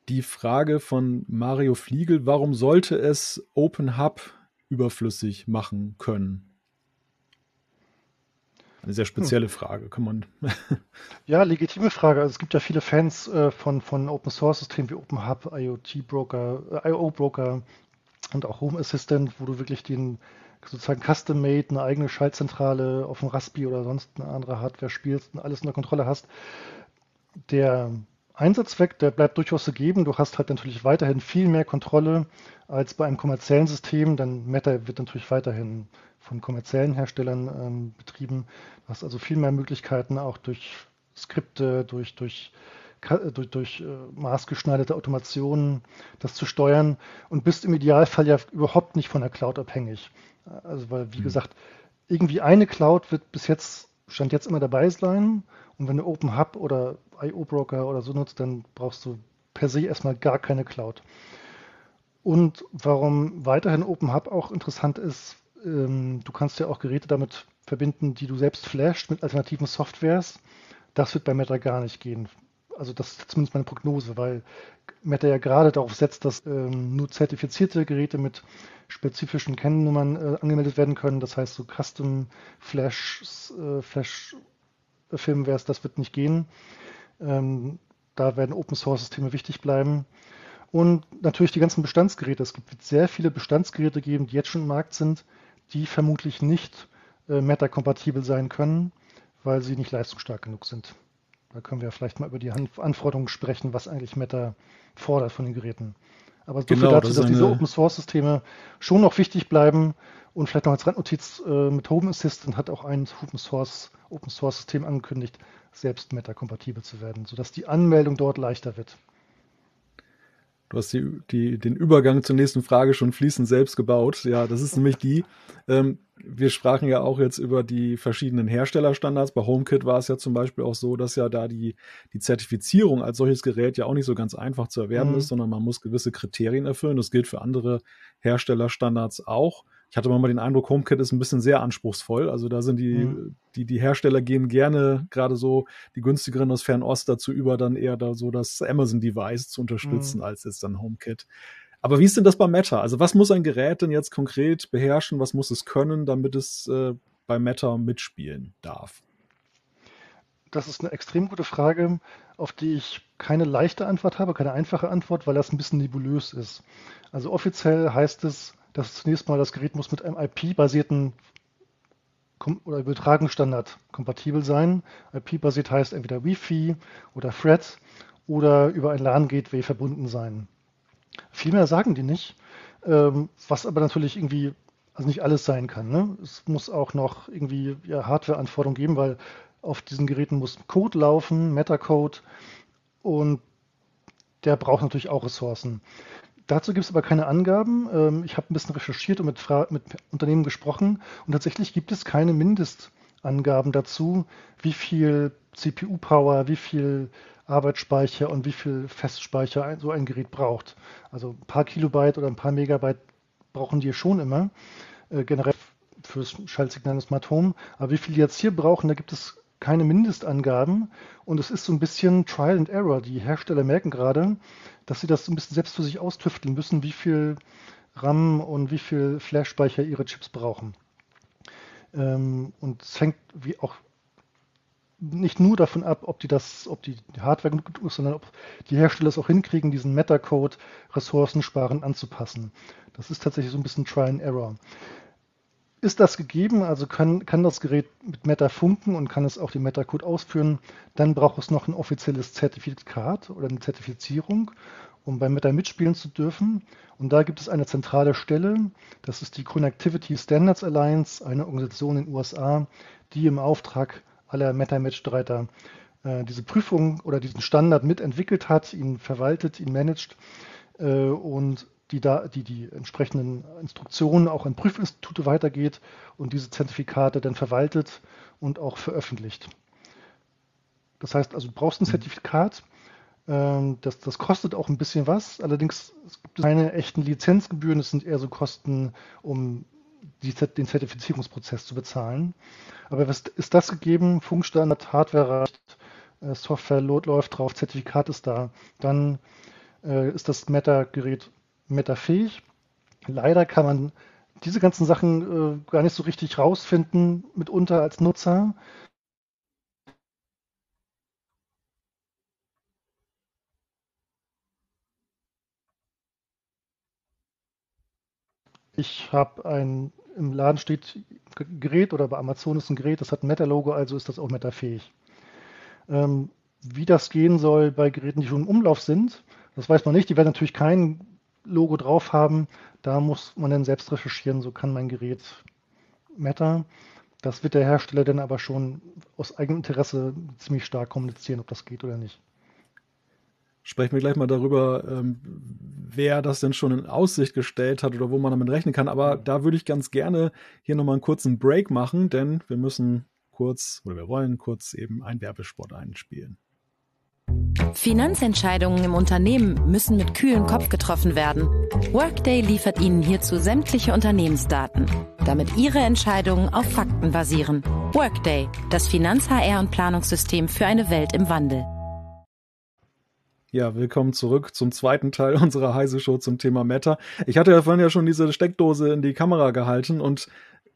die Frage von Mario Fliegel, warum sollte es Open Hub überflüssig machen können? Eine sehr spezielle hm. Frage, kann man. ja, legitime Frage. Also es gibt ja viele Fans äh, von, von Open Source Systemen wie Open Hub, IoT Broker, äh, IO Broker, und auch Home Assistant, wo du wirklich den sozusagen custom-made, eine eigene Schaltzentrale auf dem Raspi oder sonst eine andere Hardware spielst und alles unter Kontrolle hast. Der Einsatzzweck, der bleibt durchaus gegeben. Du hast halt natürlich weiterhin viel mehr Kontrolle als bei einem kommerziellen System, denn Meta wird natürlich weiterhin von kommerziellen Herstellern ähm, betrieben. Du hast also viel mehr Möglichkeiten, auch durch Skripte, durch, durch äh, durch, durch äh, maßgeschneiderte Automationen das zu steuern und bist im Idealfall ja überhaupt nicht von der Cloud abhängig. Also weil, wie mhm. gesagt, irgendwie eine Cloud wird bis jetzt, stand jetzt immer dabei sein und wenn du Open Hub oder IO Broker oder so nutzt, dann brauchst du per se erstmal gar keine Cloud. Und warum weiterhin Open Hub auch interessant ist, ähm, du kannst ja auch Geräte damit verbinden, die du selbst flashst mit alternativen Softwares. Das wird bei Meta gar nicht gehen also das ist zumindest meine Prognose, weil Meta ja gerade darauf setzt, dass ähm, nur zertifizierte Geräte mit spezifischen Kennnummern äh, angemeldet werden können. Das heißt, so Custom Flash, äh, Flash Firmwares, das wird nicht gehen. Ähm, da werden Open Source Systeme wichtig bleiben. Und natürlich die ganzen Bestandsgeräte. Es gibt sehr viele Bestandsgeräte geben, die jetzt schon im Markt sind, die vermutlich nicht äh, Meta-kompatibel sein können, weil sie nicht leistungsstark genug sind. Da können wir vielleicht mal über die Anforderungen sprechen, was eigentlich Meta fordert von den Geräten. Aber so genau, viel dazu, das dass diese Open Source Systeme schon noch wichtig bleiben und vielleicht noch als Randnotiz äh, mit Home Assistant hat auch ein Open Source, Open Source System angekündigt, selbst Meta-kompatibel zu werden, sodass die Anmeldung dort leichter wird. Du hast die, die, den Übergang zur nächsten Frage schon fließend selbst gebaut. Ja, das ist nämlich die. Ähm, wir sprachen ja auch jetzt über die verschiedenen Herstellerstandards. Bei HomeKit war es ja zum Beispiel auch so, dass ja da die, die Zertifizierung als solches Gerät ja auch nicht so ganz einfach zu erwerben mhm. ist, sondern man muss gewisse Kriterien erfüllen. Das gilt für andere Herstellerstandards auch. Ich hatte mal den Eindruck, HomeKit ist ein bisschen sehr anspruchsvoll. Also da sind die, mhm. die, die Hersteller gehen gerne gerade so die günstigeren aus Fernost dazu über, dann eher da so das Amazon-Device zu unterstützen, mhm. als jetzt dann HomeKit. Aber wie ist denn das bei Meta? Also was muss ein Gerät denn jetzt konkret beherrschen? Was muss es können, damit es äh, bei Meta mitspielen darf? Das ist eine extrem gute Frage, auf die ich keine leichte Antwort habe, keine einfache Antwort, weil das ein bisschen nebulös ist. Also offiziell heißt es, dass zunächst mal das Gerät muss mit einem IP-basierten oder Übertragungsstandard kompatibel sein. IP-basiert heißt entweder Wi-Fi oder Thread oder über ein LAN-Gateway verbunden sein. Viel mehr sagen die nicht, ähm, was aber natürlich irgendwie, also nicht alles sein kann. Ne? Es muss auch noch irgendwie ja, Hardware-Anforderungen geben, weil auf diesen Geräten muss Code laufen, Metacode und der braucht natürlich auch Ressourcen. Dazu gibt es aber keine Angaben. Ähm, ich habe ein bisschen recherchiert und mit, mit, Unternehmen gesprochen und tatsächlich gibt es keine Mindestangaben dazu, wie viel CPU-Power, wie viel Arbeitsspeicher und wie viel Festspeicher so ein Gerät braucht. Also ein paar Kilobyte oder ein paar Megabyte brauchen die schon immer, äh, generell fürs Schaltsignal des Smart Home. Aber wie viel die jetzt hier brauchen, da gibt es keine Mindestangaben und es ist so ein bisschen Trial and Error. Die Hersteller merken gerade, dass sie das so ein bisschen selbst für sich austüfteln müssen, wie viel RAM und wie viel Flash-Speicher ihre Chips brauchen. Ähm, und es hängt wie auch nicht nur davon ab, ob die das, ob die Hardware gut ist, sondern ob die Hersteller es auch hinkriegen, diesen Metacode ressourcensparend anzupassen. Das ist tatsächlich so ein bisschen Try and Error. Ist das gegeben, also kann, kann das Gerät mit Meta funken und kann es auch den Metacode ausführen, dann braucht es noch ein offizielles Zertifikat oder eine Zertifizierung, um bei Meta mitspielen zu dürfen. Und da gibt es eine zentrale Stelle, das ist die Connectivity Standards Alliance, eine Organisation in den USA, die im Auftrag aller Meta-Mitstreiter äh, diese Prüfung oder diesen Standard mitentwickelt hat, ihn verwaltet, ihn managt äh, und die, da, die die entsprechenden Instruktionen auch an Prüfinstitute weitergeht und diese Zertifikate dann verwaltet und auch veröffentlicht. Das heißt also, du brauchst ein mhm. Zertifikat. Ähm, das, das kostet auch ein bisschen was. Allerdings es gibt keine echten Lizenzgebühren. Es sind eher so Kosten, um die, den Zertifizierungsprozess zu bezahlen. Aber was ist das gegeben? Funkstandard, Hardware reicht, äh, Software läuft drauf, Zertifikat ist da. Dann äh, ist das Meta-Gerät metafähig. Leider kann man diese ganzen Sachen äh, gar nicht so richtig rausfinden, mitunter als Nutzer. Ich habe ein, im Laden steht Gerät oder bei Amazon ist ein Gerät, das hat ein Meta-Logo, also ist das auch Meta-fähig. Ähm, wie das gehen soll bei Geräten, die schon im Umlauf sind, das weiß man nicht. Die werden natürlich keinen Logo drauf haben. Da muss man dann selbst recherchieren, so kann mein Gerät Meta. Das wird der Hersteller dann aber schon aus eigenem Interesse ziemlich stark kommunizieren, ob das geht oder nicht. Sprechen wir gleich mal darüber, ähm, wer das denn schon in Aussicht gestellt hat oder wo man damit rechnen kann. Aber da würde ich ganz gerne hier nochmal einen kurzen Break machen, denn wir müssen kurz oder wir wollen kurz eben einen Werbespot einspielen. Finanzentscheidungen im Unternehmen müssen mit kühlem Kopf getroffen werden. Workday liefert Ihnen hierzu sämtliche Unternehmensdaten, damit Ihre Entscheidungen auf Fakten basieren. Workday, das Finanz-HR- und Planungssystem für eine Welt im Wandel. Ja, willkommen zurück zum zweiten Teil unserer Heise Show zum Thema Meta. Ich hatte ja vorhin ja schon diese Steckdose in die Kamera gehalten und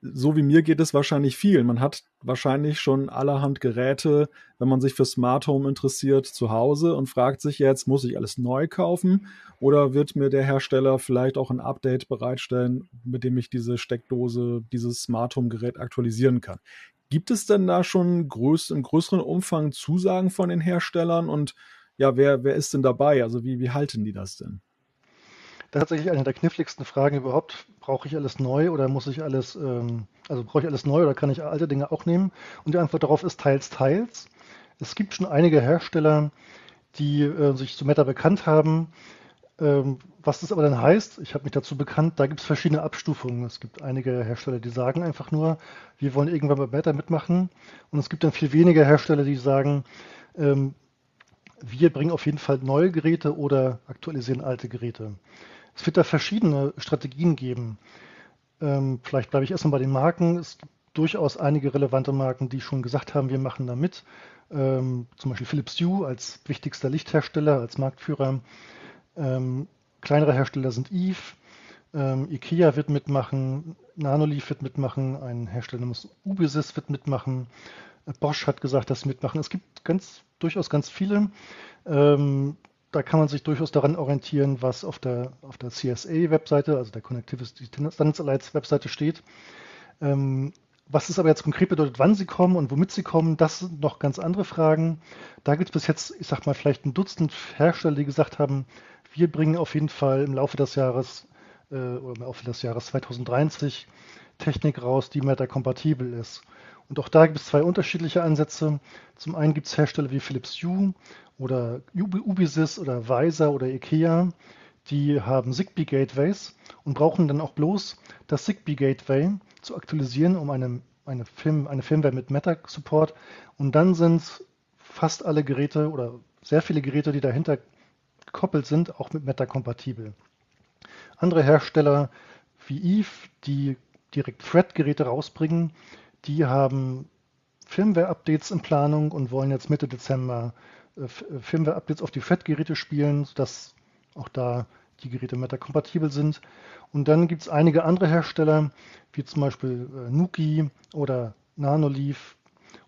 so wie mir geht es wahrscheinlich viel. Man hat wahrscheinlich schon allerhand Geräte, wenn man sich für Smart Home interessiert, zu Hause und fragt sich jetzt, muss ich alles neu kaufen oder wird mir der Hersteller vielleicht auch ein Update bereitstellen, mit dem ich diese Steckdose, dieses Smart Home Gerät aktualisieren kann? Gibt es denn da schon größ im größeren Umfang Zusagen von den Herstellern und ja, wer, wer ist denn dabei? Also wie, wie halten die das denn? Tatsächlich eine der kniffligsten Fragen überhaupt. Brauche ich alles neu oder muss ich alles, ähm, also brauche ich alles neu oder kann ich alte Dinge auch nehmen? Und die Antwort darauf ist teils, teils. Es gibt schon einige Hersteller, die äh, sich zu Meta bekannt haben. Ähm, was das aber dann heißt, ich habe mich dazu bekannt, da gibt es verschiedene Abstufungen. Es gibt einige Hersteller, die sagen einfach nur, wir wollen irgendwann bei Meta mitmachen. Und es gibt dann viel weniger Hersteller, die sagen, ähm, wir bringen auf jeden Fall neue Geräte oder aktualisieren alte Geräte. Es wird da verschiedene Strategien geben. Ähm, vielleicht bleibe ich erstmal bei den Marken. Es gibt durchaus einige relevante Marken, die schon gesagt haben, wir machen da mit. Ähm, zum Beispiel Philips Hue als wichtigster Lichthersteller, als Marktführer. Ähm, kleinere Hersteller sind Eve, ähm, IKEA wird mitmachen, Nanoleaf wird mitmachen, ein Hersteller namens Ubisys wird mitmachen, Bosch hat gesagt, dass sie mitmachen. Es gibt ganz, durchaus ganz viele. Ähm, da kann man sich durchaus daran orientieren, was auf der, auf der CSA-Webseite, also der Connectivity Standards Alliance Webseite steht. Ähm, was es aber jetzt konkret bedeutet, wann sie kommen und womit sie kommen, das sind noch ganz andere Fragen. Da gibt es bis jetzt, ich sag mal, vielleicht ein Dutzend Hersteller, die gesagt haben, wir bringen auf jeden Fall im Laufe des Jahres äh, oder im Laufe des Jahres 2023 Technik raus, die Meta-kompatibel ist. Und auch da gibt es zwei unterschiedliche Ansätze. Zum einen gibt es Hersteller wie Philips Hue oder Ubisys oder Weiser oder IKEA, die haben Zigbee Gateways und brauchen dann auch bloß das Zigbee Gateway zu aktualisieren, um eine, eine, Film, eine Firmware mit Meta-Support. Und dann sind fast alle Geräte oder sehr viele Geräte, die dahinter gekoppelt sind, auch mit Meta kompatibel. Andere Hersteller wie Eve, die direkt Thread-Geräte rausbringen, die haben Firmware-Updates in Planung und wollen jetzt Mitte Dezember äh, Firmware-Updates auf die FAT-Geräte spielen, sodass auch da die Geräte Meta-kompatibel sind. Und dann gibt es einige andere Hersteller, wie zum Beispiel äh, Nuki oder Nanoleaf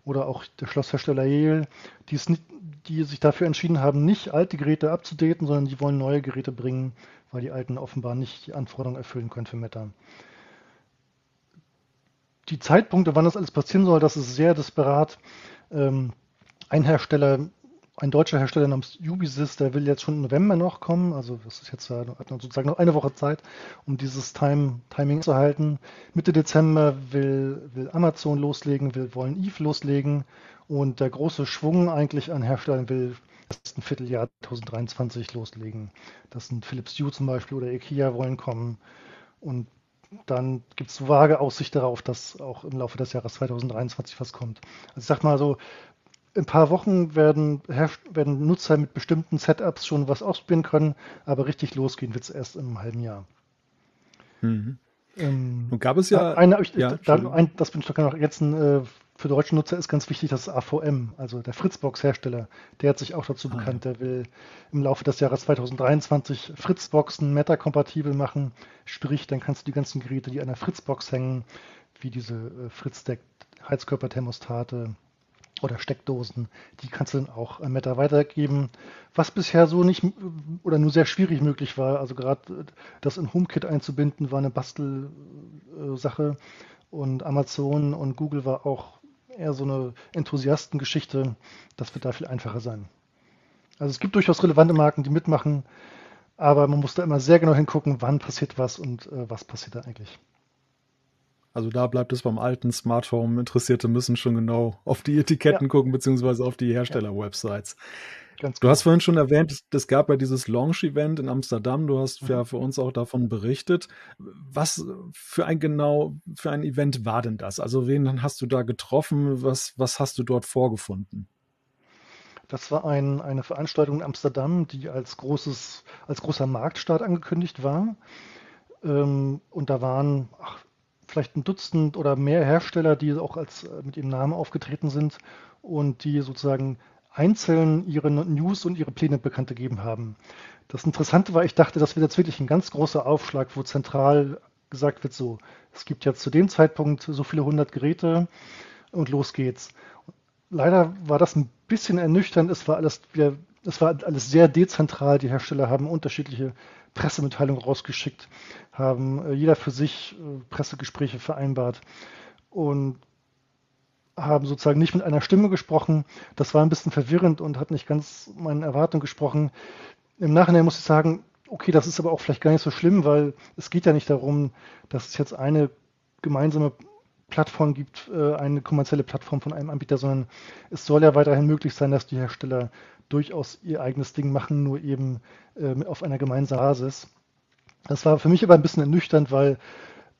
oder auch der Schlosshersteller Yale, die, nicht, die sich dafür entschieden haben, nicht alte Geräte abzudaten, sondern die wollen neue Geräte bringen, weil die alten offenbar nicht die Anforderungen erfüllen können für Meta. Die Zeitpunkte, wann das alles passieren soll, das ist sehr disparat. Ähm, ein Hersteller ein deutscher Hersteller namens Ubisys, der will jetzt schon im November noch kommen. Also das ist jetzt hat sozusagen noch eine Woche Zeit, um dieses Time, Timing zu halten. Mitte Dezember will, will Amazon loslegen, will wollen Eve loslegen und der große Schwung eigentlich an Herstellern will ein Vierteljahr 2023 loslegen. Das sind Philips Hue zum Beispiel oder IKEA wollen kommen und dann gibt es vage Aussicht darauf, dass auch im Laufe des Jahres 2023 was kommt. Also ich sag mal so, in ein paar Wochen werden, werden Nutzer mit bestimmten Setups schon was ausprobieren können, aber richtig losgehen wird es erst im halben Jahr. Mhm. Ähm, Und gab es ja. Eine, ich, ja dann, ein, das bin ich doch noch ergänzen. Äh, für deutsche Nutzer ist ganz wichtig, dass AVM, also der Fritzbox-Hersteller, der hat sich auch dazu ah, bekannt. Der will im Laufe des Jahres 2023 Fritzboxen Meta-kompatibel machen. Sprich, dann kannst du die ganzen Geräte, die an der Fritzbox hängen, wie diese äh, Fritz-Deck Heizkörperthermostate, oder Steckdosen, die kannst du dann auch an Meta weitergeben, was bisher so nicht oder nur sehr schwierig möglich war. Also gerade das in HomeKit einzubinden war eine Bastelsache und Amazon und Google war auch eher so eine Enthusiastengeschichte. Das wird da viel einfacher sein. Also es gibt durchaus relevante Marken, die mitmachen, aber man muss da immer sehr genau hingucken, wann passiert was und äh, was passiert da eigentlich. Also da bleibt es beim alten Smart Home. Interessierte müssen schon genau auf die Etiketten ja. gucken, beziehungsweise auf die Hersteller-Websites. Ganz du hast vorhin schon erwähnt, es gab ja dieses Launch-Event in Amsterdam. Du hast mhm. ja für uns auch davon berichtet. Was für ein genau, für ein Event war denn das? Also wen hast du da getroffen? Was, was hast du dort vorgefunden? Das war ein, eine Veranstaltung in Amsterdam, die als großes, als großer Marktstart angekündigt war. Ähm, und da waren, ach, vielleicht ein Dutzend oder mehr Hersteller, die auch als mit ihrem Namen aufgetreten sind und die sozusagen einzeln ihre News und ihre Pläne bekannt gegeben haben. Das Interessante war, ich dachte, das wird jetzt wirklich ein ganz großer Aufschlag, wo zentral gesagt wird, so, es gibt jetzt zu dem Zeitpunkt so viele hundert Geräte und los geht's. Leider war das ein bisschen ernüchternd. Es war alles, es war alles sehr dezentral. Die Hersteller haben unterschiedliche Pressemitteilung rausgeschickt, haben äh, jeder für sich äh, Pressegespräche vereinbart und haben sozusagen nicht mit einer Stimme gesprochen. Das war ein bisschen verwirrend und hat nicht ganz meinen Erwartungen gesprochen. Im Nachhinein muss ich sagen, okay, das ist aber auch vielleicht gar nicht so schlimm, weil es geht ja nicht darum, dass es jetzt eine gemeinsame Plattform gibt, äh, eine kommerzielle Plattform von einem Anbieter, sondern es soll ja weiterhin möglich sein, dass die Hersteller durchaus ihr eigenes Ding machen, nur eben äh, auf einer gemeinsamen Basis. Das war für mich aber ein bisschen ernüchternd, weil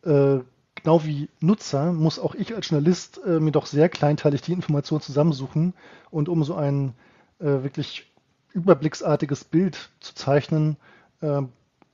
äh, genau wie Nutzer muss auch ich als Journalist äh, mir doch sehr kleinteilig die Informationen zusammensuchen und um so ein äh, wirklich überblicksartiges Bild zu zeichnen, äh,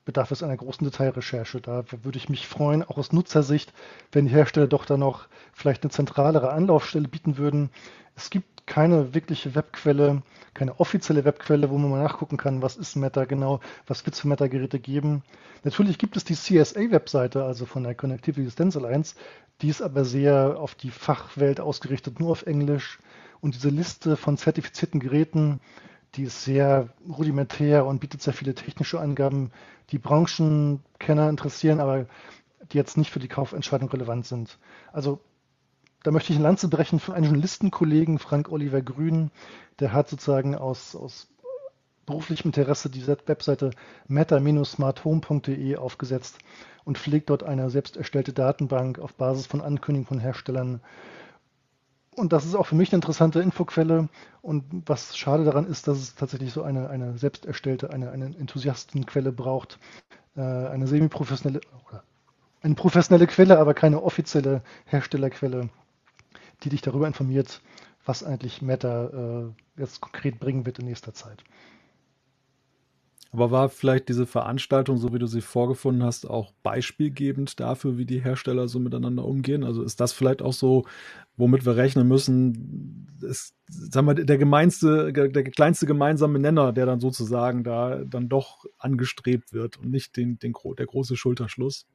bedarf es einer großen Detailrecherche. Da würde ich mich freuen, auch aus Nutzersicht, wenn die Hersteller doch da noch vielleicht eine zentralere Anlaufstelle bieten würden. Es gibt keine wirkliche Webquelle, keine offizielle Webquelle, wo man mal nachgucken kann, was ist Meta genau, was wird es für Meta-Geräte geben. Natürlich gibt es die CSA-Webseite, also von der Connectivity Distance Alliance, die ist aber sehr auf die Fachwelt ausgerichtet, nur auf Englisch. Und diese Liste von zertifizierten Geräten, die ist sehr rudimentär und bietet sehr viele technische Angaben, die Branchenkenner interessieren, aber die jetzt nicht für die Kaufentscheidung relevant sind. Also da möchte ich eine Lanze brechen für einen Journalistenkollegen, Frank Oliver Grün, der hat sozusagen aus, aus beruflichem Interesse diese Webseite meta-smarthome.de aufgesetzt und pflegt dort eine selbst erstellte Datenbank auf Basis von Ankündigungen von Herstellern. Und das ist auch für mich eine interessante Infoquelle. Und was schade daran ist, dass es tatsächlich so eine, eine selbst erstellte, eine, eine Enthusiastenquelle braucht, äh, eine semi-professionelle, eine professionelle Quelle, aber keine offizielle Herstellerquelle die dich darüber informiert, was eigentlich Meta äh, jetzt konkret bringen wird in nächster Zeit. Aber war vielleicht diese Veranstaltung, so wie du sie vorgefunden hast, auch beispielgebend dafür, wie die Hersteller so miteinander umgehen? Also ist das vielleicht auch so, womit wir rechnen müssen, ist, sagen wir, der gemeinste, der kleinste gemeinsame Nenner, der dann sozusagen da dann doch angestrebt wird und nicht den, den, der große Schulterschluss?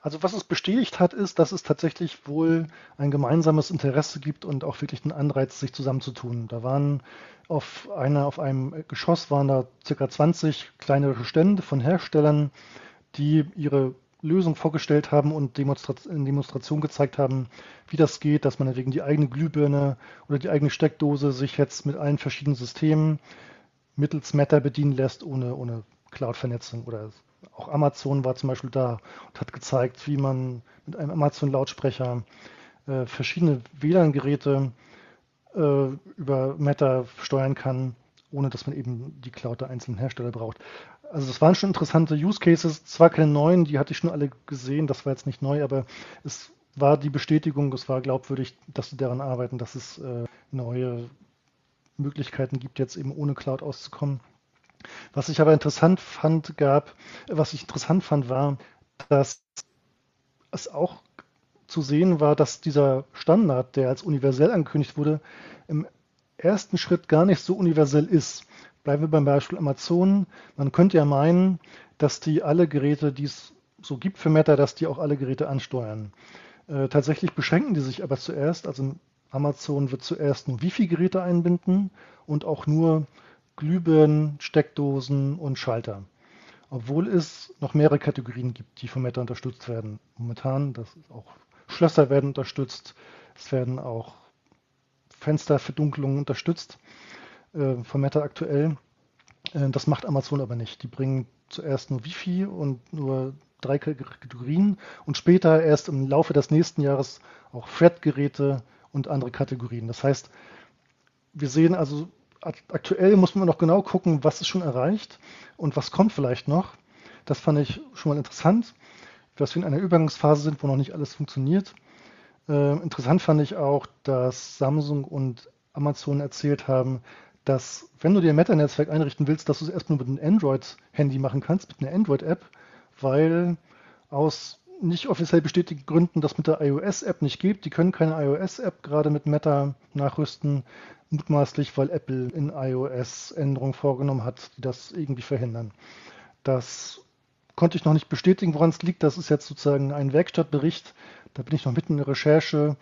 Also was es bestätigt hat, ist, dass es tatsächlich wohl ein gemeinsames Interesse gibt und auch wirklich einen Anreiz, sich zusammenzutun. Da waren auf, einer, auf einem Geschoss waren da circa 20 kleinere Stände von Herstellern, die ihre Lösung vorgestellt haben und Demonstra in Demonstration gezeigt haben, wie das geht, dass man wegen die eigene Glühbirne oder die eigene Steckdose sich jetzt mit allen verschiedenen Systemen mittels Matter bedienen lässt, ohne, ohne Cloud-Vernetzung oder auch Amazon war zum Beispiel da und hat gezeigt, wie man mit einem Amazon-Lautsprecher äh, verschiedene WLAN-Geräte äh, über Meta steuern kann, ohne dass man eben die Cloud der einzelnen Hersteller braucht. Also das waren schon interessante Use Cases, zwar keine neuen, die hatte ich schon alle gesehen, das war jetzt nicht neu, aber es war die Bestätigung, es war glaubwürdig, dass sie daran arbeiten, dass es äh, neue Möglichkeiten gibt, jetzt eben ohne Cloud auszukommen. Was ich aber interessant fand, gab, was ich interessant fand, war, dass es auch zu sehen war, dass dieser Standard, der als universell angekündigt wurde, im ersten Schritt gar nicht so universell ist. Bleiben wir beim Beispiel Amazon. Man könnte ja meinen, dass die alle Geräte, die es so gibt für Meta, dass die auch alle Geräte ansteuern. Äh, tatsächlich beschränken die sich aber zuerst, also Amazon wird zuerst nur Wifi-Geräte einbinden und auch nur Glühbirnen, Steckdosen und Schalter. Obwohl es noch mehrere Kategorien gibt, die von Meta unterstützt werden. Momentan, das auch Schlösser werden unterstützt, es werden auch Fensterverdunkelungen unterstützt äh, von Meta aktuell. Äh, das macht Amazon aber nicht. Die bringen zuerst nur Wifi und nur drei Kategorien und später erst im Laufe des nächsten Jahres auch Thread-Geräte und andere Kategorien. Das heißt, wir sehen also aktuell muss man noch genau gucken, was ist schon erreicht und was kommt vielleicht noch. Das fand ich schon mal interessant, dass wir in einer Übergangsphase sind, wo noch nicht alles funktioniert. Äh, interessant fand ich auch, dass Samsung und Amazon erzählt haben, dass wenn du dir ein Meta-Netzwerk einrichten willst, dass du es erstmal mit einem Android-Handy machen kannst, mit einer Android-App, weil aus nicht offiziell bestätigten Gründen das mit der iOS-App nicht gibt. Die können keine iOS-App gerade mit Meta nachrüsten mutmaßlich, weil Apple in iOS Änderungen vorgenommen hat, die das irgendwie verhindern. Das konnte ich noch nicht bestätigen, woran es liegt. Das ist jetzt sozusagen ein Werkstattbericht. Da bin ich noch mitten in der Recherche.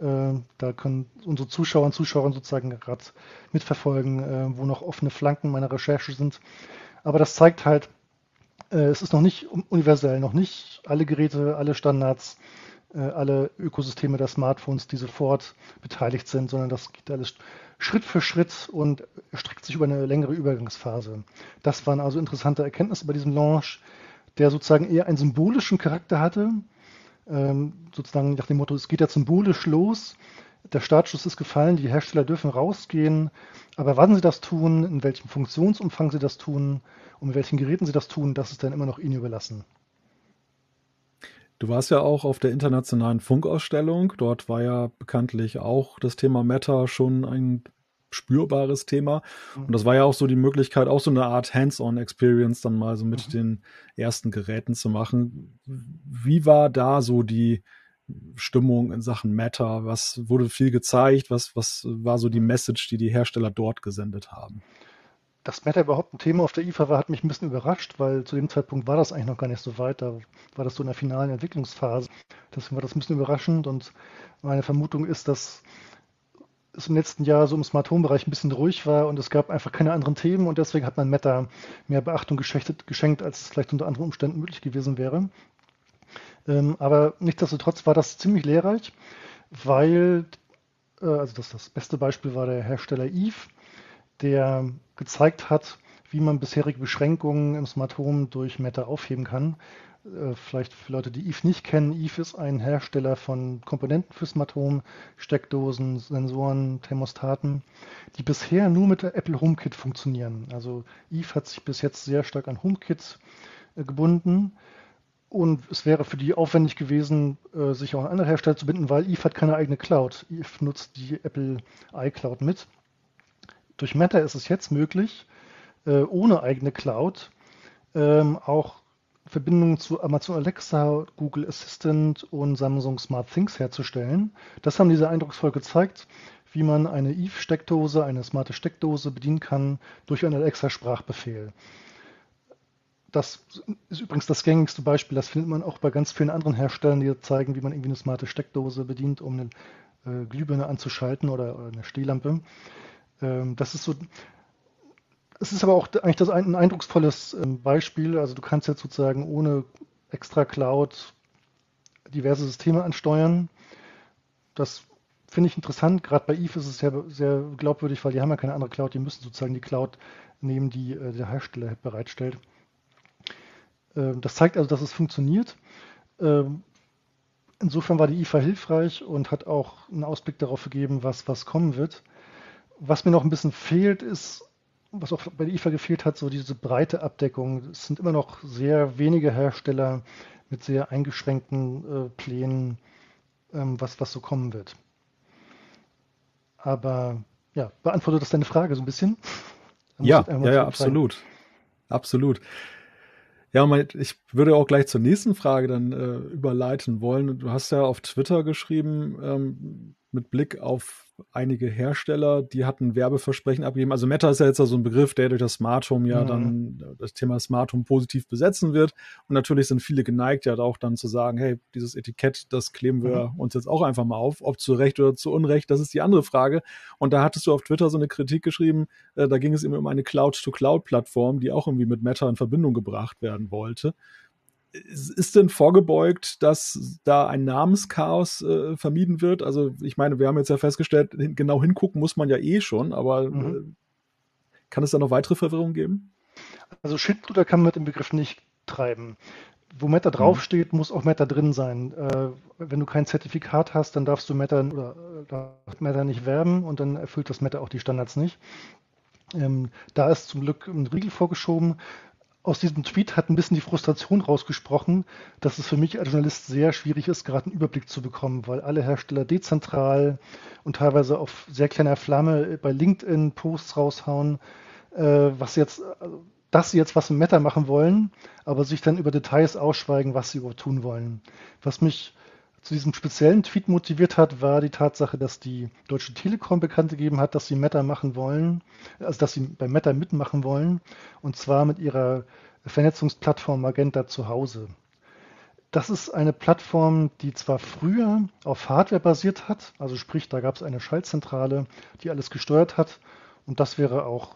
Äh, da können unsere Zuschauer und Zuschauer sozusagen gerade mitverfolgen, äh, wo noch offene Flanken meiner Recherche sind. Aber das zeigt halt, es ist noch nicht universell, noch nicht alle Geräte, alle Standards äh, alle Ökosysteme der Smartphones, die sofort beteiligt sind, sondern das geht alles Schritt für Schritt und streckt sich über eine längere Übergangsphase. Das waren also interessante Erkenntnisse bei diesem Launch, der sozusagen eher einen symbolischen Charakter hatte, ähm, sozusagen nach dem Motto, es geht ja symbolisch los, der Startschuss ist gefallen, die Hersteller dürfen rausgehen, aber wann sie das tun, in welchem Funktionsumfang sie das tun und mit welchen Geräten sie das tun, das ist dann immer noch ihnen überlassen. Du warst ja auch auf der internationalen Funkausstellung. Dort war ja bekanntlich auch das Thema Meta schon ein spürbares Thema. Und das war ja auch so die Möglichkeit, auch so eine Art Hands-on-Experience dann mal so mit mhm. den ersten Geräten zu machen. Wie war da so die Stimmung in Sachen Meta? Was wurde viel gezeigt? Was, was war so die Message, die die Hersteller dort gesendet haben? dass Meta überhaupt ein Thema auf der IFA war, hat mich ein bisschen überrascht, weil zu dem Zeitpunkt war das eigentlich noch gar nicht so weit. Da war das so in der finalen Entwicklungsphase. Deswegen war das ein bisschen überraschend und meine Vermutung ist, dass es im letzten Jahr so im Smart Home Bereich ein bisschen ruhig war und es gab einfach keine anderen Themen und deswegen hat man Meta mehr Beachtung geschenkt, geschenkt als es vielleicht unter anderen Umständen möglich gewesen wäre. Ähm, aber nichtsdestotrotz war das ziemlich lehrreich, weil, äh, also das, das beste Beispiel war der Hersteller Eve der gezeigt hat, wie man bisherige Beschränkungen im Smart Home durch Meta aufheben kann. Äh, vielleicht für Leute, die Eve nicht kennen, Eve ist ein Hersteller von Komponenten für Smart Home, Steckdosen, Sensoren, Thermostaten, die bisher nur mit der Apple HomeKit funktionieren. Also Eve hat sich bis jetzt sehr stark an HomeKit äh, gebunden. Und es wäre für die aufwendig gewesen, äh, sich auch an andere Hersteller zu binden, weil Eve hat keine eigene Cloud. Eve nutzt die Apple iCloud mit. Durch Meta ist es jetzt möglich, äh, ohne eigene Cloud ähm, auch Verbindungen zu Amazon Alexa, Google Assistant und Samsung Smart Things herzustellen. Das haben diese eindrucksvoll gezeigt, wie man eine Eve-Steckdose, eine smarte Steckdose bedienen kann durch einen Alexa-Sprachbefehl. Das ist übrigens das gängigste Beispiel. Das findet man auch bei ganz vielen anderen Herstellern, die zeigen, wie man irgendwie eine smarte Steckdose bedient, um eine äh, Glühbirne anzuschalten oder, oder eine Stehlampe. Ähm, das ist so. Es ist aber auch eigentlich das ein, ein eindrucksvolles ähm, Beispiel. Also du kannst jetzt sozusagen ohne extra Cloud diverse Systeme ansteuern. Das finde ich interessant. Gerade bei Eve ist es sehr, sehr glaubwürdig, weil die haben ja keine andere Cloud. Die müssen sozusagen die Cloud nehmen, die äh, der Hersteller bereitstellt. Ähm, das zeigt also, dass es funktioniert. Ähm, insofern war die IFA hilfreich und hat auch einen Ausblick darauf gegeben, was, was kommen wird. Was mir noch ein bisschen fehlt, ist, was auch bei der IFA gefehlt hat, so diese breite Abdeckung. Es sind immer noch sehr wenige Hersteller mit sehr eingeschränkten äh, Plänen, ähm, was, was so kommen wird. Aber ja, beantwortet das deine Frage so ein bisschen? Ja, ja, ja, absolut. Absolut. Ja, ich würde auch gleich zur nächsten Frage dann äh, überleiten wollen. Du hast ja auf Twitter geschrieben, ähm, mit Blick auf einige Hersteller, die hatten Werbeversprechen abgegeben. Also Meta ist ja jetzt so ein Begriff, der durch das Smart Home ja mhm. dann das Thema Smart Home positiv besetzen wird. Und natürlich sind viele geneigt, ja auch dann zu sagen, hey, dieses Etikett, das kleben wir mhm. uns jetzt auch einfach mal auf. Ob zu Recht oder zu Unrecht, das ist die andere Frage. Und da hattest du auf Twitter so eine Kritik geschrieben, äh, da ging es immer um eine Cloud-to-Cloud-Plattform, die auch irgendwie mit Meta in Verbindung gebracht werden wollte ist denn vorgebeugt, dass da ein Namenschaos äh, vermieden wird? Also ich meine, wir haben jetzt ja festgestellt, genau hingucken muss man ja eh schon, aber mhm. äh, kann es da noch weitere Verwirrung geben? Also Schindluder kann man mit dem Begriff nicht treiben. Wo Meta mhm. draufsteht, muss auch Meta drin sein. Äh, wenn du kein Zertifikat hast, dann darfst du Meta oder äh, Meta nicht werben und dann erfüllt das Meta auch die Standards nicht. Ähm, da ist zum Glück ein Riegel vorgeschoben aus diesem Tweet hat ein bisschen die Frustration rausgesprochen, dass es für mich als Journalist sehr schwierig ist, gerade einen Überblick zu bekommen, weil alle Hersteller dezentral und teilweise auf sehr kleiner Flamme bei LinkedIn Posts raushauen, äh, was jetzt, dass sie jetzt was im Meta machen wollen, aber sich dann über Details ausschweigen, was sie überhaupt tun wollen. Was mich zu diesem speziellen Tweet motiviert hat, war die Tatsache, dass die Deutsche Telekom bekannt gegeben hat, dass sie Meta machen wollen, also dass sie bei Meta mitmachen wollen, und zwar mit ihrer Vernetzungsplattform Magenta zu Hause. Das ist eine Plattform, die zwar früher auf Hardware basiert hat, also sprich, da gab es eine Schaltzentrale, die alles gesteuert hat, und das wäre auch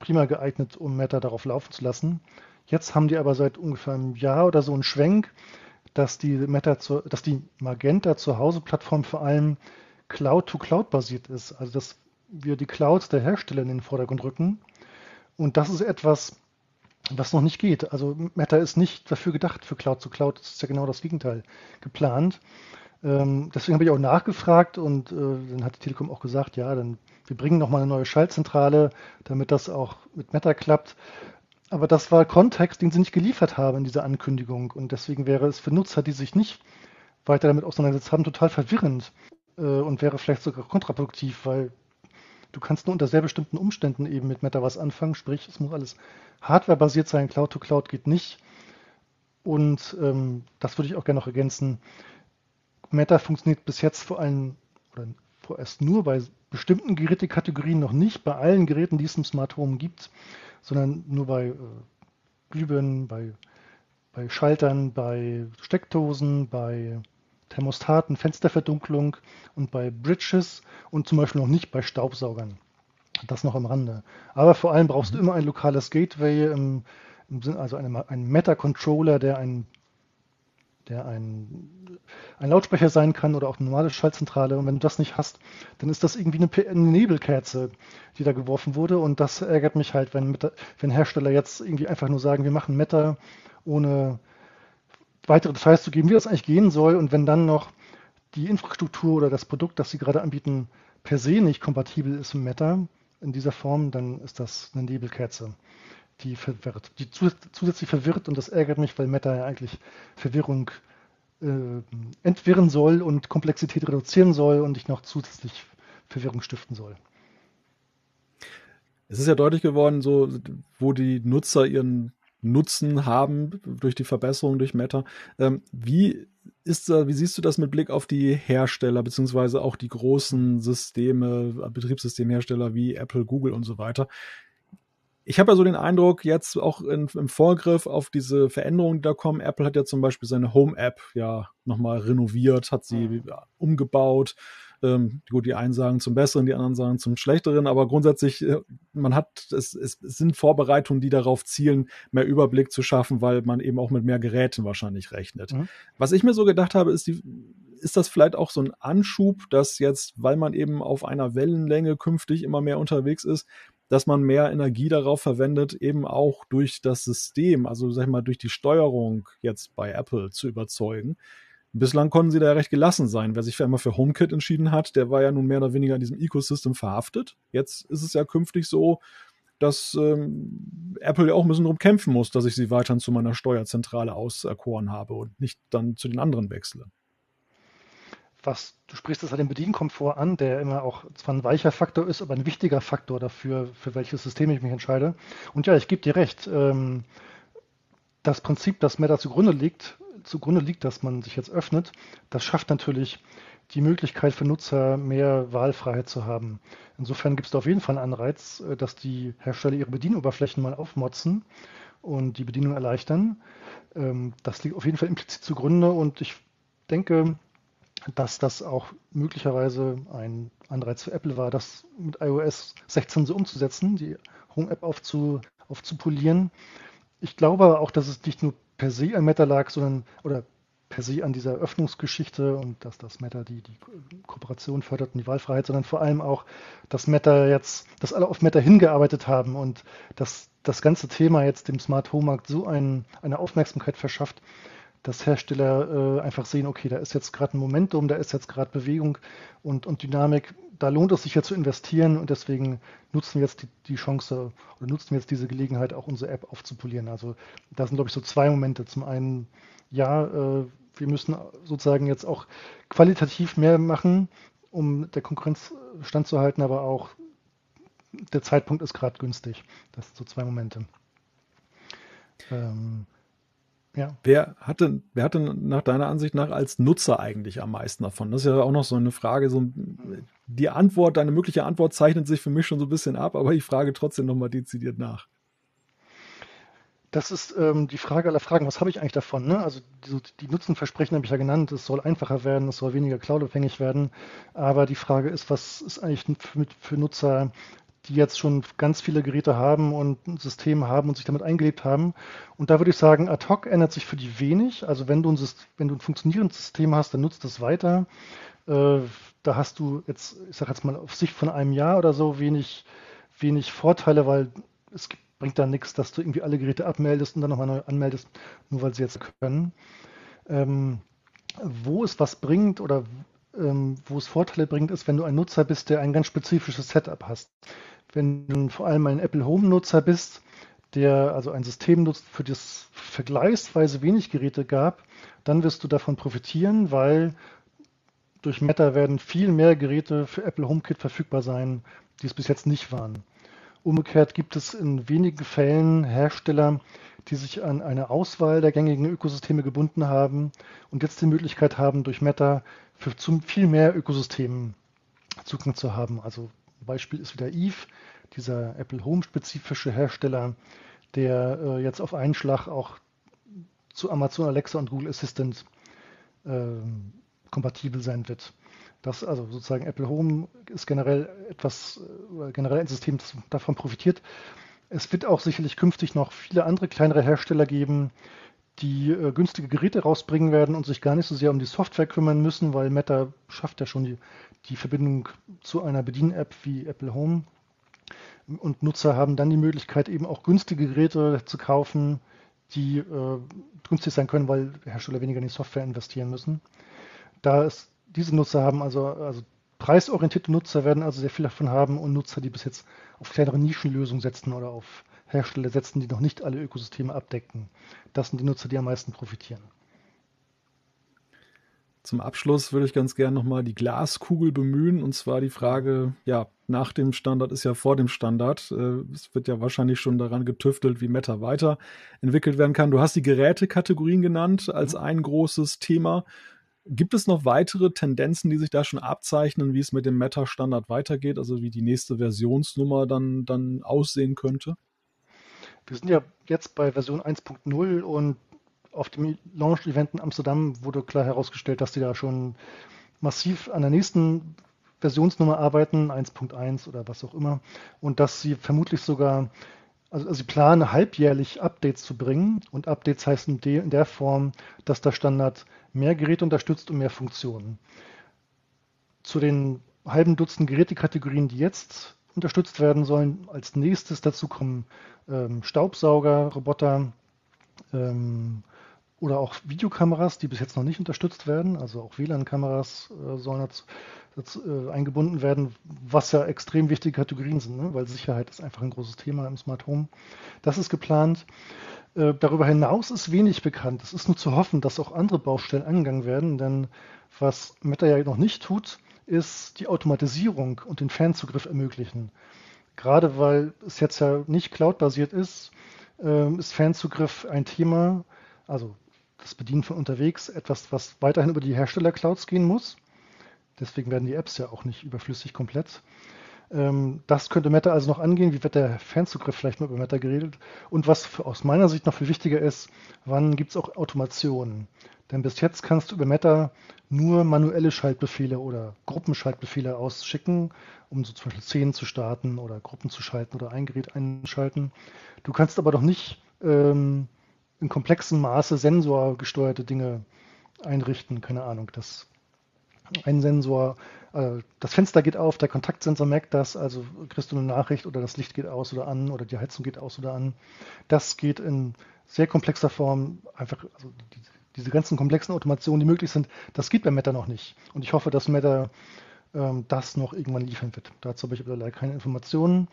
prima geeignet, um Meta darauf laufen zu lassen. Jetzt haben die aber seit ungefähr einem Jahr oder so einen Schwenk, dass die, Meta zu, dass die Magenta Zuhause-Plattform vor allem Cloud-to-Cloud basiert ist. Also dass wir die Clouds der Hersteller in den Vordergrund rücken. Und das ist etwas, was noch nicht geht. Also Meta ist nicht dafür gedacht für Cloud-to-Cloud. Das ist ja genau das Gegenteil geplant. Ähm, deswegen habe ich auch nachgefragt und äh, dann hat die Telekom auch gesagt, ja, dann wir bringen nochmal eine neue Schaltzentrale, damit das auch mit Meta klappt. Aber das war Kontext, den sie nicht geliefert haben in dieser Ankündigung. Und deswegen wäre es für Nutzer, die sich nicht weiter damit auseinandergesetzt haben, total verwirrend äh, und wäre vielleicht sogar kontraproduktiv, weil du kannst nur unter sehr bestimmten Umständen eben mit Meta was anfangen. Sprich, es muss alles hardwarebasiert sein. Cloud-to-Cloud -Cloud geht nicht. Und ähm, das würde ich auch gerne noch ergänzen. Meta funktioniert bis jetzt vor allem oder vorerst nur bei bestimmten Gerätekategorien noch nicht, bei allen Geräten, die es im Smart Home gibt sondern nur bei äh, Glühbirnen, bei, bei Schaltern, bei Steckdosen, bei Thermostaten, Fensterverdunklung und bei Bridges und zum Beispiel noch nicht bei Staubsaugern. Das noch am Rande. Aber vor allem brauchst du mhm. immer ein lokales Gateway, im, im Sinn, also eine, einen Meta-Controller, der ein der ein, ein Lautsprecher sein kann oder auch eine normale Schaltzentrale. Und wenn du das nicht hast, dann ist das irgendwie eine, eine Nebelkerze, die da geworfen wurde. Und das ärgert mich halt, wenn, wenn Hersteller jetzt irgendwie einfach nur sagen, wir machen Meta, ohne weitere Details zu geben, wie das eigentlich gehen soll. Und wenn dann noch die Infrastruktur oder das Produkt, das sie gerade anbieten, per se nicht kompatibel ist mit Meta in dieser Form, dann ist das eine Nebelkerze die verwirrt, die zusätzlich verwirrt und das ärgert mich, weil Meta ja eigentlich Verwirrung äh, entwirren soll und Komplexität reduzieren soll und nicht noch zusätzlich Verwirrung stiften soll. Es ist ja deutlich geworden, so, wo die Nutzer ihren Nutzen haben durch die Verbesserung durch Meta. Ähm, wie ist da, wie siehst du das mit Blick auf die Hersteller, beziehungsweise auch die großen Systeme, Betriebssystemhersteller wie Apple, Google und so weiter? Ich habe ja so den Eindruck, jetzt auch in, im Vorgriff auf diese Veränderungen, die da kommen, Apple hat ja zum Beispiel seine Home-App ja nochmal renoviert, hat sie mhm. umgebaut, ähm, gut, die einen sagen zum Besseren, die anderen sagen zum Schlechteren, aber grundsätzlich, äh, man hat, es, es, es sind Vorbereitungen, die darauf zielen, mehr Überblick zu schaffen, weil man eben auch mit mehr Geräten wahrscheinlich rechnet. Mhm. Was ich mir so gedacht habe, ist die, ist das vielleicht auch so ein Anschub, dass jetzt, weil man eben auf einer Wellenlänge künftig immer mehr unterwegs ist, dass man mehr Energie darauf verwendet, eben auch durch das System, also sag ich mal, durch die Steuerung jetzt bei Apple zu überzeugen. Bislang konnten sie da recht gelassen sein. Wer sich für einmal für HomeKit entschieden hat, der war ja nun mehr oder weniger in diesem Ecosystem verhaftet. Jetzt ist es ja künftig so, dass ähm, Apple ja auch ein bisschen drum kämpfen muss, dass ich sie weiterhin zu meiner Steuerzentrale auserkoren habe und nicht dann zu den anderen wechsle. Was, du sprichst es halt den Bedienkomfort an, der immer auch zwar ein weicher Faktor ist, aber ein wichtiger Faktor dafür, für welches System ich mich entscheide. Und ja, ich gebe dir recht. Ähm, das Prinzip, das Meta zugrunde liegt, zugrunde liegt, dass man sich jetzt öffnet, das schafft natürlich die Möglichkeit für Nutzer, mehr Wahlfreiheit zu haben. Insofern gibt es da auf jeden Fall einen Anreiz, äh, dass die Hersteller ihre Bedienoberflächen mal aufmotzen und die Bedienung erleichtern. Ähm, das liegt auf jeden Fall implizit zugrunde und ich denke, dass das auch möglicherweise ein Anreiz für Apple war, das mit iOS 16 so umzusetzen, die Home-App aufzu, aufzupolieren. Ich glaube aber auch, dass es nicht nur per se an Meta lag, sondern oder per se an dieser Öffnungsgeschichte und dass das Meta die, die Kooperation fördert und die Wahlfreiheit, sondern vor allem auch, dass Meta jetzt, dass alle auf Meta hingearbeitet haben und dass das ganze Thema jetzt dem Smart Home Markt so ein, eine Aufmerksamkeit verschafft, dass Hersteller äh, einfach sehen, okay, da ist jetzt gerade ein Momentum, da ist jetzt gerade Bewegung und, und Dynamik, da lohnt es sich ja zu investieren und deswegen nutzen wir jetzt die, die Chance oder nutzen wir jetzt diese Gelegenheit, auch unsere App aufzupolieren. Also da sind, glaube ich, so zwei Momente. Zum einen, ja, äh, wir müssen sozusagen jetzt auch qualitativ mehr machen, um der Konkurrenz standzuhalten, aber auch der Zeitpunkt ist gerade günstig. Das sind so zwei Momente. Ähm, ja. Wer hatte, wer hatte nach deiner Ansicht nach als Nutzer eigentlich am meisten davon? Das ist ja auch noch so eine Frage. So die Antwort, deine mögliche Antwort zeichnet sich für mich schon so ein bisschen ab, aber ich frage trotzdem nochmal dezidiert nach. Das ist ähm, die Frage aller Fragen. Was habe ich eigentlich davon? Ne? Also die, die Nutzenversprechen habe ich ja genannt. Es soll einfacher werden, es soll weniger cloudabhängig werden. Aber die Frage ist, was ist eigentlich für, für Nutzer die jetzt schon ganz viele Geräte haben und ein System haben und sich damit eingelebt haben. Und da würde ich sagen, ad hoc ändert sich für die wenig. Also wenn du ein, wenn du ein funktionierendes System hast, dann nutzt es weiter. Äh, da hast du jetzt, ich sage jetzt mal auf Sicht von einem Jahr oder so wenig, wenig Vorteile, weil es bringt da nichts, dass du irgendwie alle Geräte abmeldest und dann nochmal neu anmeldest, nur weil sie jetzt können. Ähm, wo es was bringt oder wo es Vorteile bringt, ist, wenn du ein Nutzer bist, der ein ganz spezifisches Setup hast wenn du vor allem ein Apple Home-Nutzer bist, der also ein System nutzt, für das vergleichsweise wenig Geräte gab, dann wirst du davon profitieren, weil durch Meta werden viel mehr Geräte für Apple HomeKit verfügbar sein, die es bis jetzt nicht waren. Umgekehrt gibt es in wenigen Fällen Hersteller, die sich an eine Auswahl der gängigen Ökosysteme gebunden haben und jetzt die Möglichkeit haben, durch Meta für viel mehr Ökosystemen Zugang zu haben. Also Beispiel ist wieder Eve, dieser Apple Home-spezifische Hersteller, der äh, jetzt auf einen Schlag auch zu Amazon Alexa und Google Assistant äh, kompatibel sein wird. Das also sozusagen Apple Home ist generell etwas, äh, generell ein System, das davon profitiert. Es wird auch sicherlich künftig noch viele andere kleinere Hersteller geben, die äh, günstige Geräte rausbringen werden und sich gar nicht so sehr um die Software kümmern müssen, weil Meta schafft ja schon die, die Verbindung zu einer Bedien-App wie Apple Home. Und Nutzer haben dann die Möglichkeit, eben auch günstige Geräte zu kaufen, die äh, günstig sein können, weil Hersteller weniger in die Software investieren müssen. Da ist, diese Nutzer haben also, also preisorientierte Nutzer werden also sehr viel davon haben und Nutzer, die bis jetzt auf kleinere Nischenlösungen setzen oder auf Hersteller setzen, die noch nicht alle Ökosysteme abdecken. Das sind die Nutzer, die am meisten profitieren. Zum Abschluss würde ich ganz gerne nochmal die Glaskugel bemühen und zwar die Frage, ja, nach dem Standard ist ja vor dem Standard. Äh, es wird ja wahrscheinlich schon daran getüftelt, wie Meta weiterentwickelt werden kann. Du hast die Gerätekategorien genannt als mhm. ein großes Thema. Gibt es noch weitere Tendenzen, die sich da schon abzeichnen, wie es mit dem Meta-Standard weitergeht, also wie die nächste Versionsnummer dann, dann aussehen könnte? Wir sind ja jetzt bei Version 1.0 und auf dem Launch-Event in Amsterdam wurde klar herausgestellt, dass die da schon massiv an der nächsten Versionsnummer arbeiten, 1.1 oder was auch immer, und dass sie vermutlich sogar, also, also sie planen halbjährlich Updates zu bringen und Updates heißt in, de, in der Form, dass der Standard mehr Geräte unterstützt und mehr Funktionen. Zu den halben Dutzend Gerätekategorien, die jetzt unterstützt werden sollen, als nächstes dazu kommen ähm, Staubsauger, Roboter, ähm, oder auch Videokameras, die bis jetzt noch nicht unterstützt werden. Also auch WLAN-Kameras äh, sollen dazu, eingebunden werden, was ja extrem wichtige Kategorien sind, ne? weil Sicherheit ist einfach ein großes Thema im Smart Home. Das ist geplant. Äh, darüber hinaus ist wenig bekannt. Es ist nur zu hoffen, dass auch andere Baustellen angegangen werden, denn was Meta ja noch nicht tut, ist die Automatisierung und den Fernzugriff ermöglichen. Gerade weil es jetzt ja nicht cloud-basiert ist, ähm, ist Fernzugriff ein Thema, also das Bedienen von unterwegs etwas, was weiterhin über die Hersteller-Clouds gehen muss. Deswegen werden die Apps ja auch nicht überflüssig komplett. Ähm, das könnte Meta also noch angehen. Wie wird der Fernzugriff vielleicht mal über Meta geredet? Und was für, aus meiner Sicht noch viel wichtiger ist, wann gibt es auch Automationen? Denn bis jetzt kannst du über Meta nur manuelle Schaltbefehle oder Gruppenschaltbefehle ausschicken, um so zum Beispiel Szenen zu starten oder Gruppen zu schalten oder ein Gerät einschalten. Du kannst aber doch nicht ähm, in komplexem Maße sensorgesteuerte Dinge einrichten. Keine Ahnung, dass ein Sensor, äh, das Fenster geht auf, der Kontaktsensor merkt das, also kriegst du eine Nachricht oder das Licht geht aus oder an oder die Heizung geht aus oder an. Das geht in sehr komplexer Form einfach, also die, diese ganzen komplexen Automationen, die möglich sind, das geht bei Meta noch nicht. Und ich hoffe, dass Meta ähm, das noch irgendwann liefern wird. Dazu habe ich aber leider keine Informationen.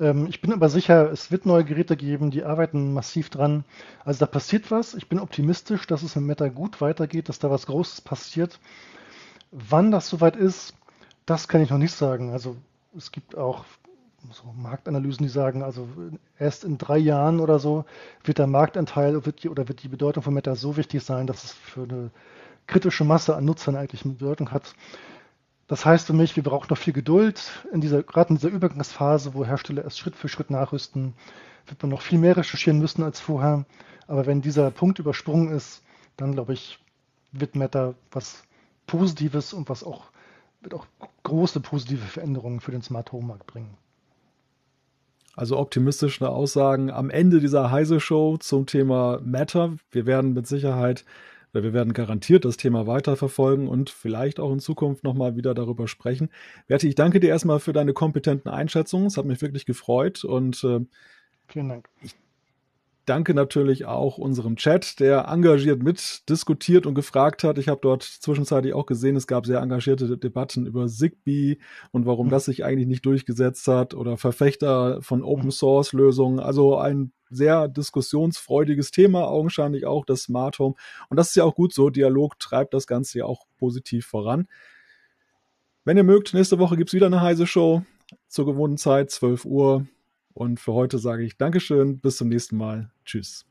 Ähm, ich bin aber sicher, es wird neue Geräte geben, die arbeiten massiv dran. Also da passiert was. Ich bin optimistisch, dass es mit Meta gut weitergeht, dass da was Großes passiert. Wann das soweit ist, das kann ich noch nicht sagen. Also es gibt auch so Marktanalysen, die sagen, also erst in drei Jahren oder so wird der Marktanteil wird die, oder wird die Bedeutung von Meta so wichtig sein, dass es für eine kritische Masse an Nutzern eigentlich eine Bedeutung hat. Das heißt für mich, wir brauchen noch viel Geduld. In dieser, gerade in dieser Übergangsphase, wo Hersteller erst Schritt für Schritt nachrüsten, wird man noch viel mehr recherchieren müssen als vorher. Aber wenn dieser Punkt übersprungen ist, dann glaube ich, wird Meta was Positives und was auch, wird auch große positive Veränderungen für den Smart Home Markt bringen. Also optimistische Aussagen am Ende dieser Heise Show zum Thema Meta. Wir werden mit Sicherheit wir werden garantiert das Thema weiterverfolgen und vielleicht auch in Zukunft nochmal wieder darüber sprechen. Berti, ich danke dir erstmal für deine kompetenten Einschätzungen. Es hat mich wirklich gefreut und äh, vielen Dank. Ich danke natürlich auch unserem Chat, der engagiert mitdiskutiert und gefragt hat. Ich habe dort zwischenzeitlich auch gesehen, es gab sehr engagierte Debatten über Zigbee und warum mhm. das sich eigentlich nicht durchgesetzt hat oder Verfechter von Open Source Lösungen. Also ein sehr diskussionsfreudiges Thema, augenscheinlich auch das Smart Home. Und das ist ja auch gut so. Dialog treibt das Ganze ja auch positiv voran. Wenn ihr mögt, nächste Woche gibt es wieder eine heiße Show zur gewohnten Zeit, 12 Uhr. Und für heute sage ich Dankeschön, bis zum nächsten Mal. Tschüss.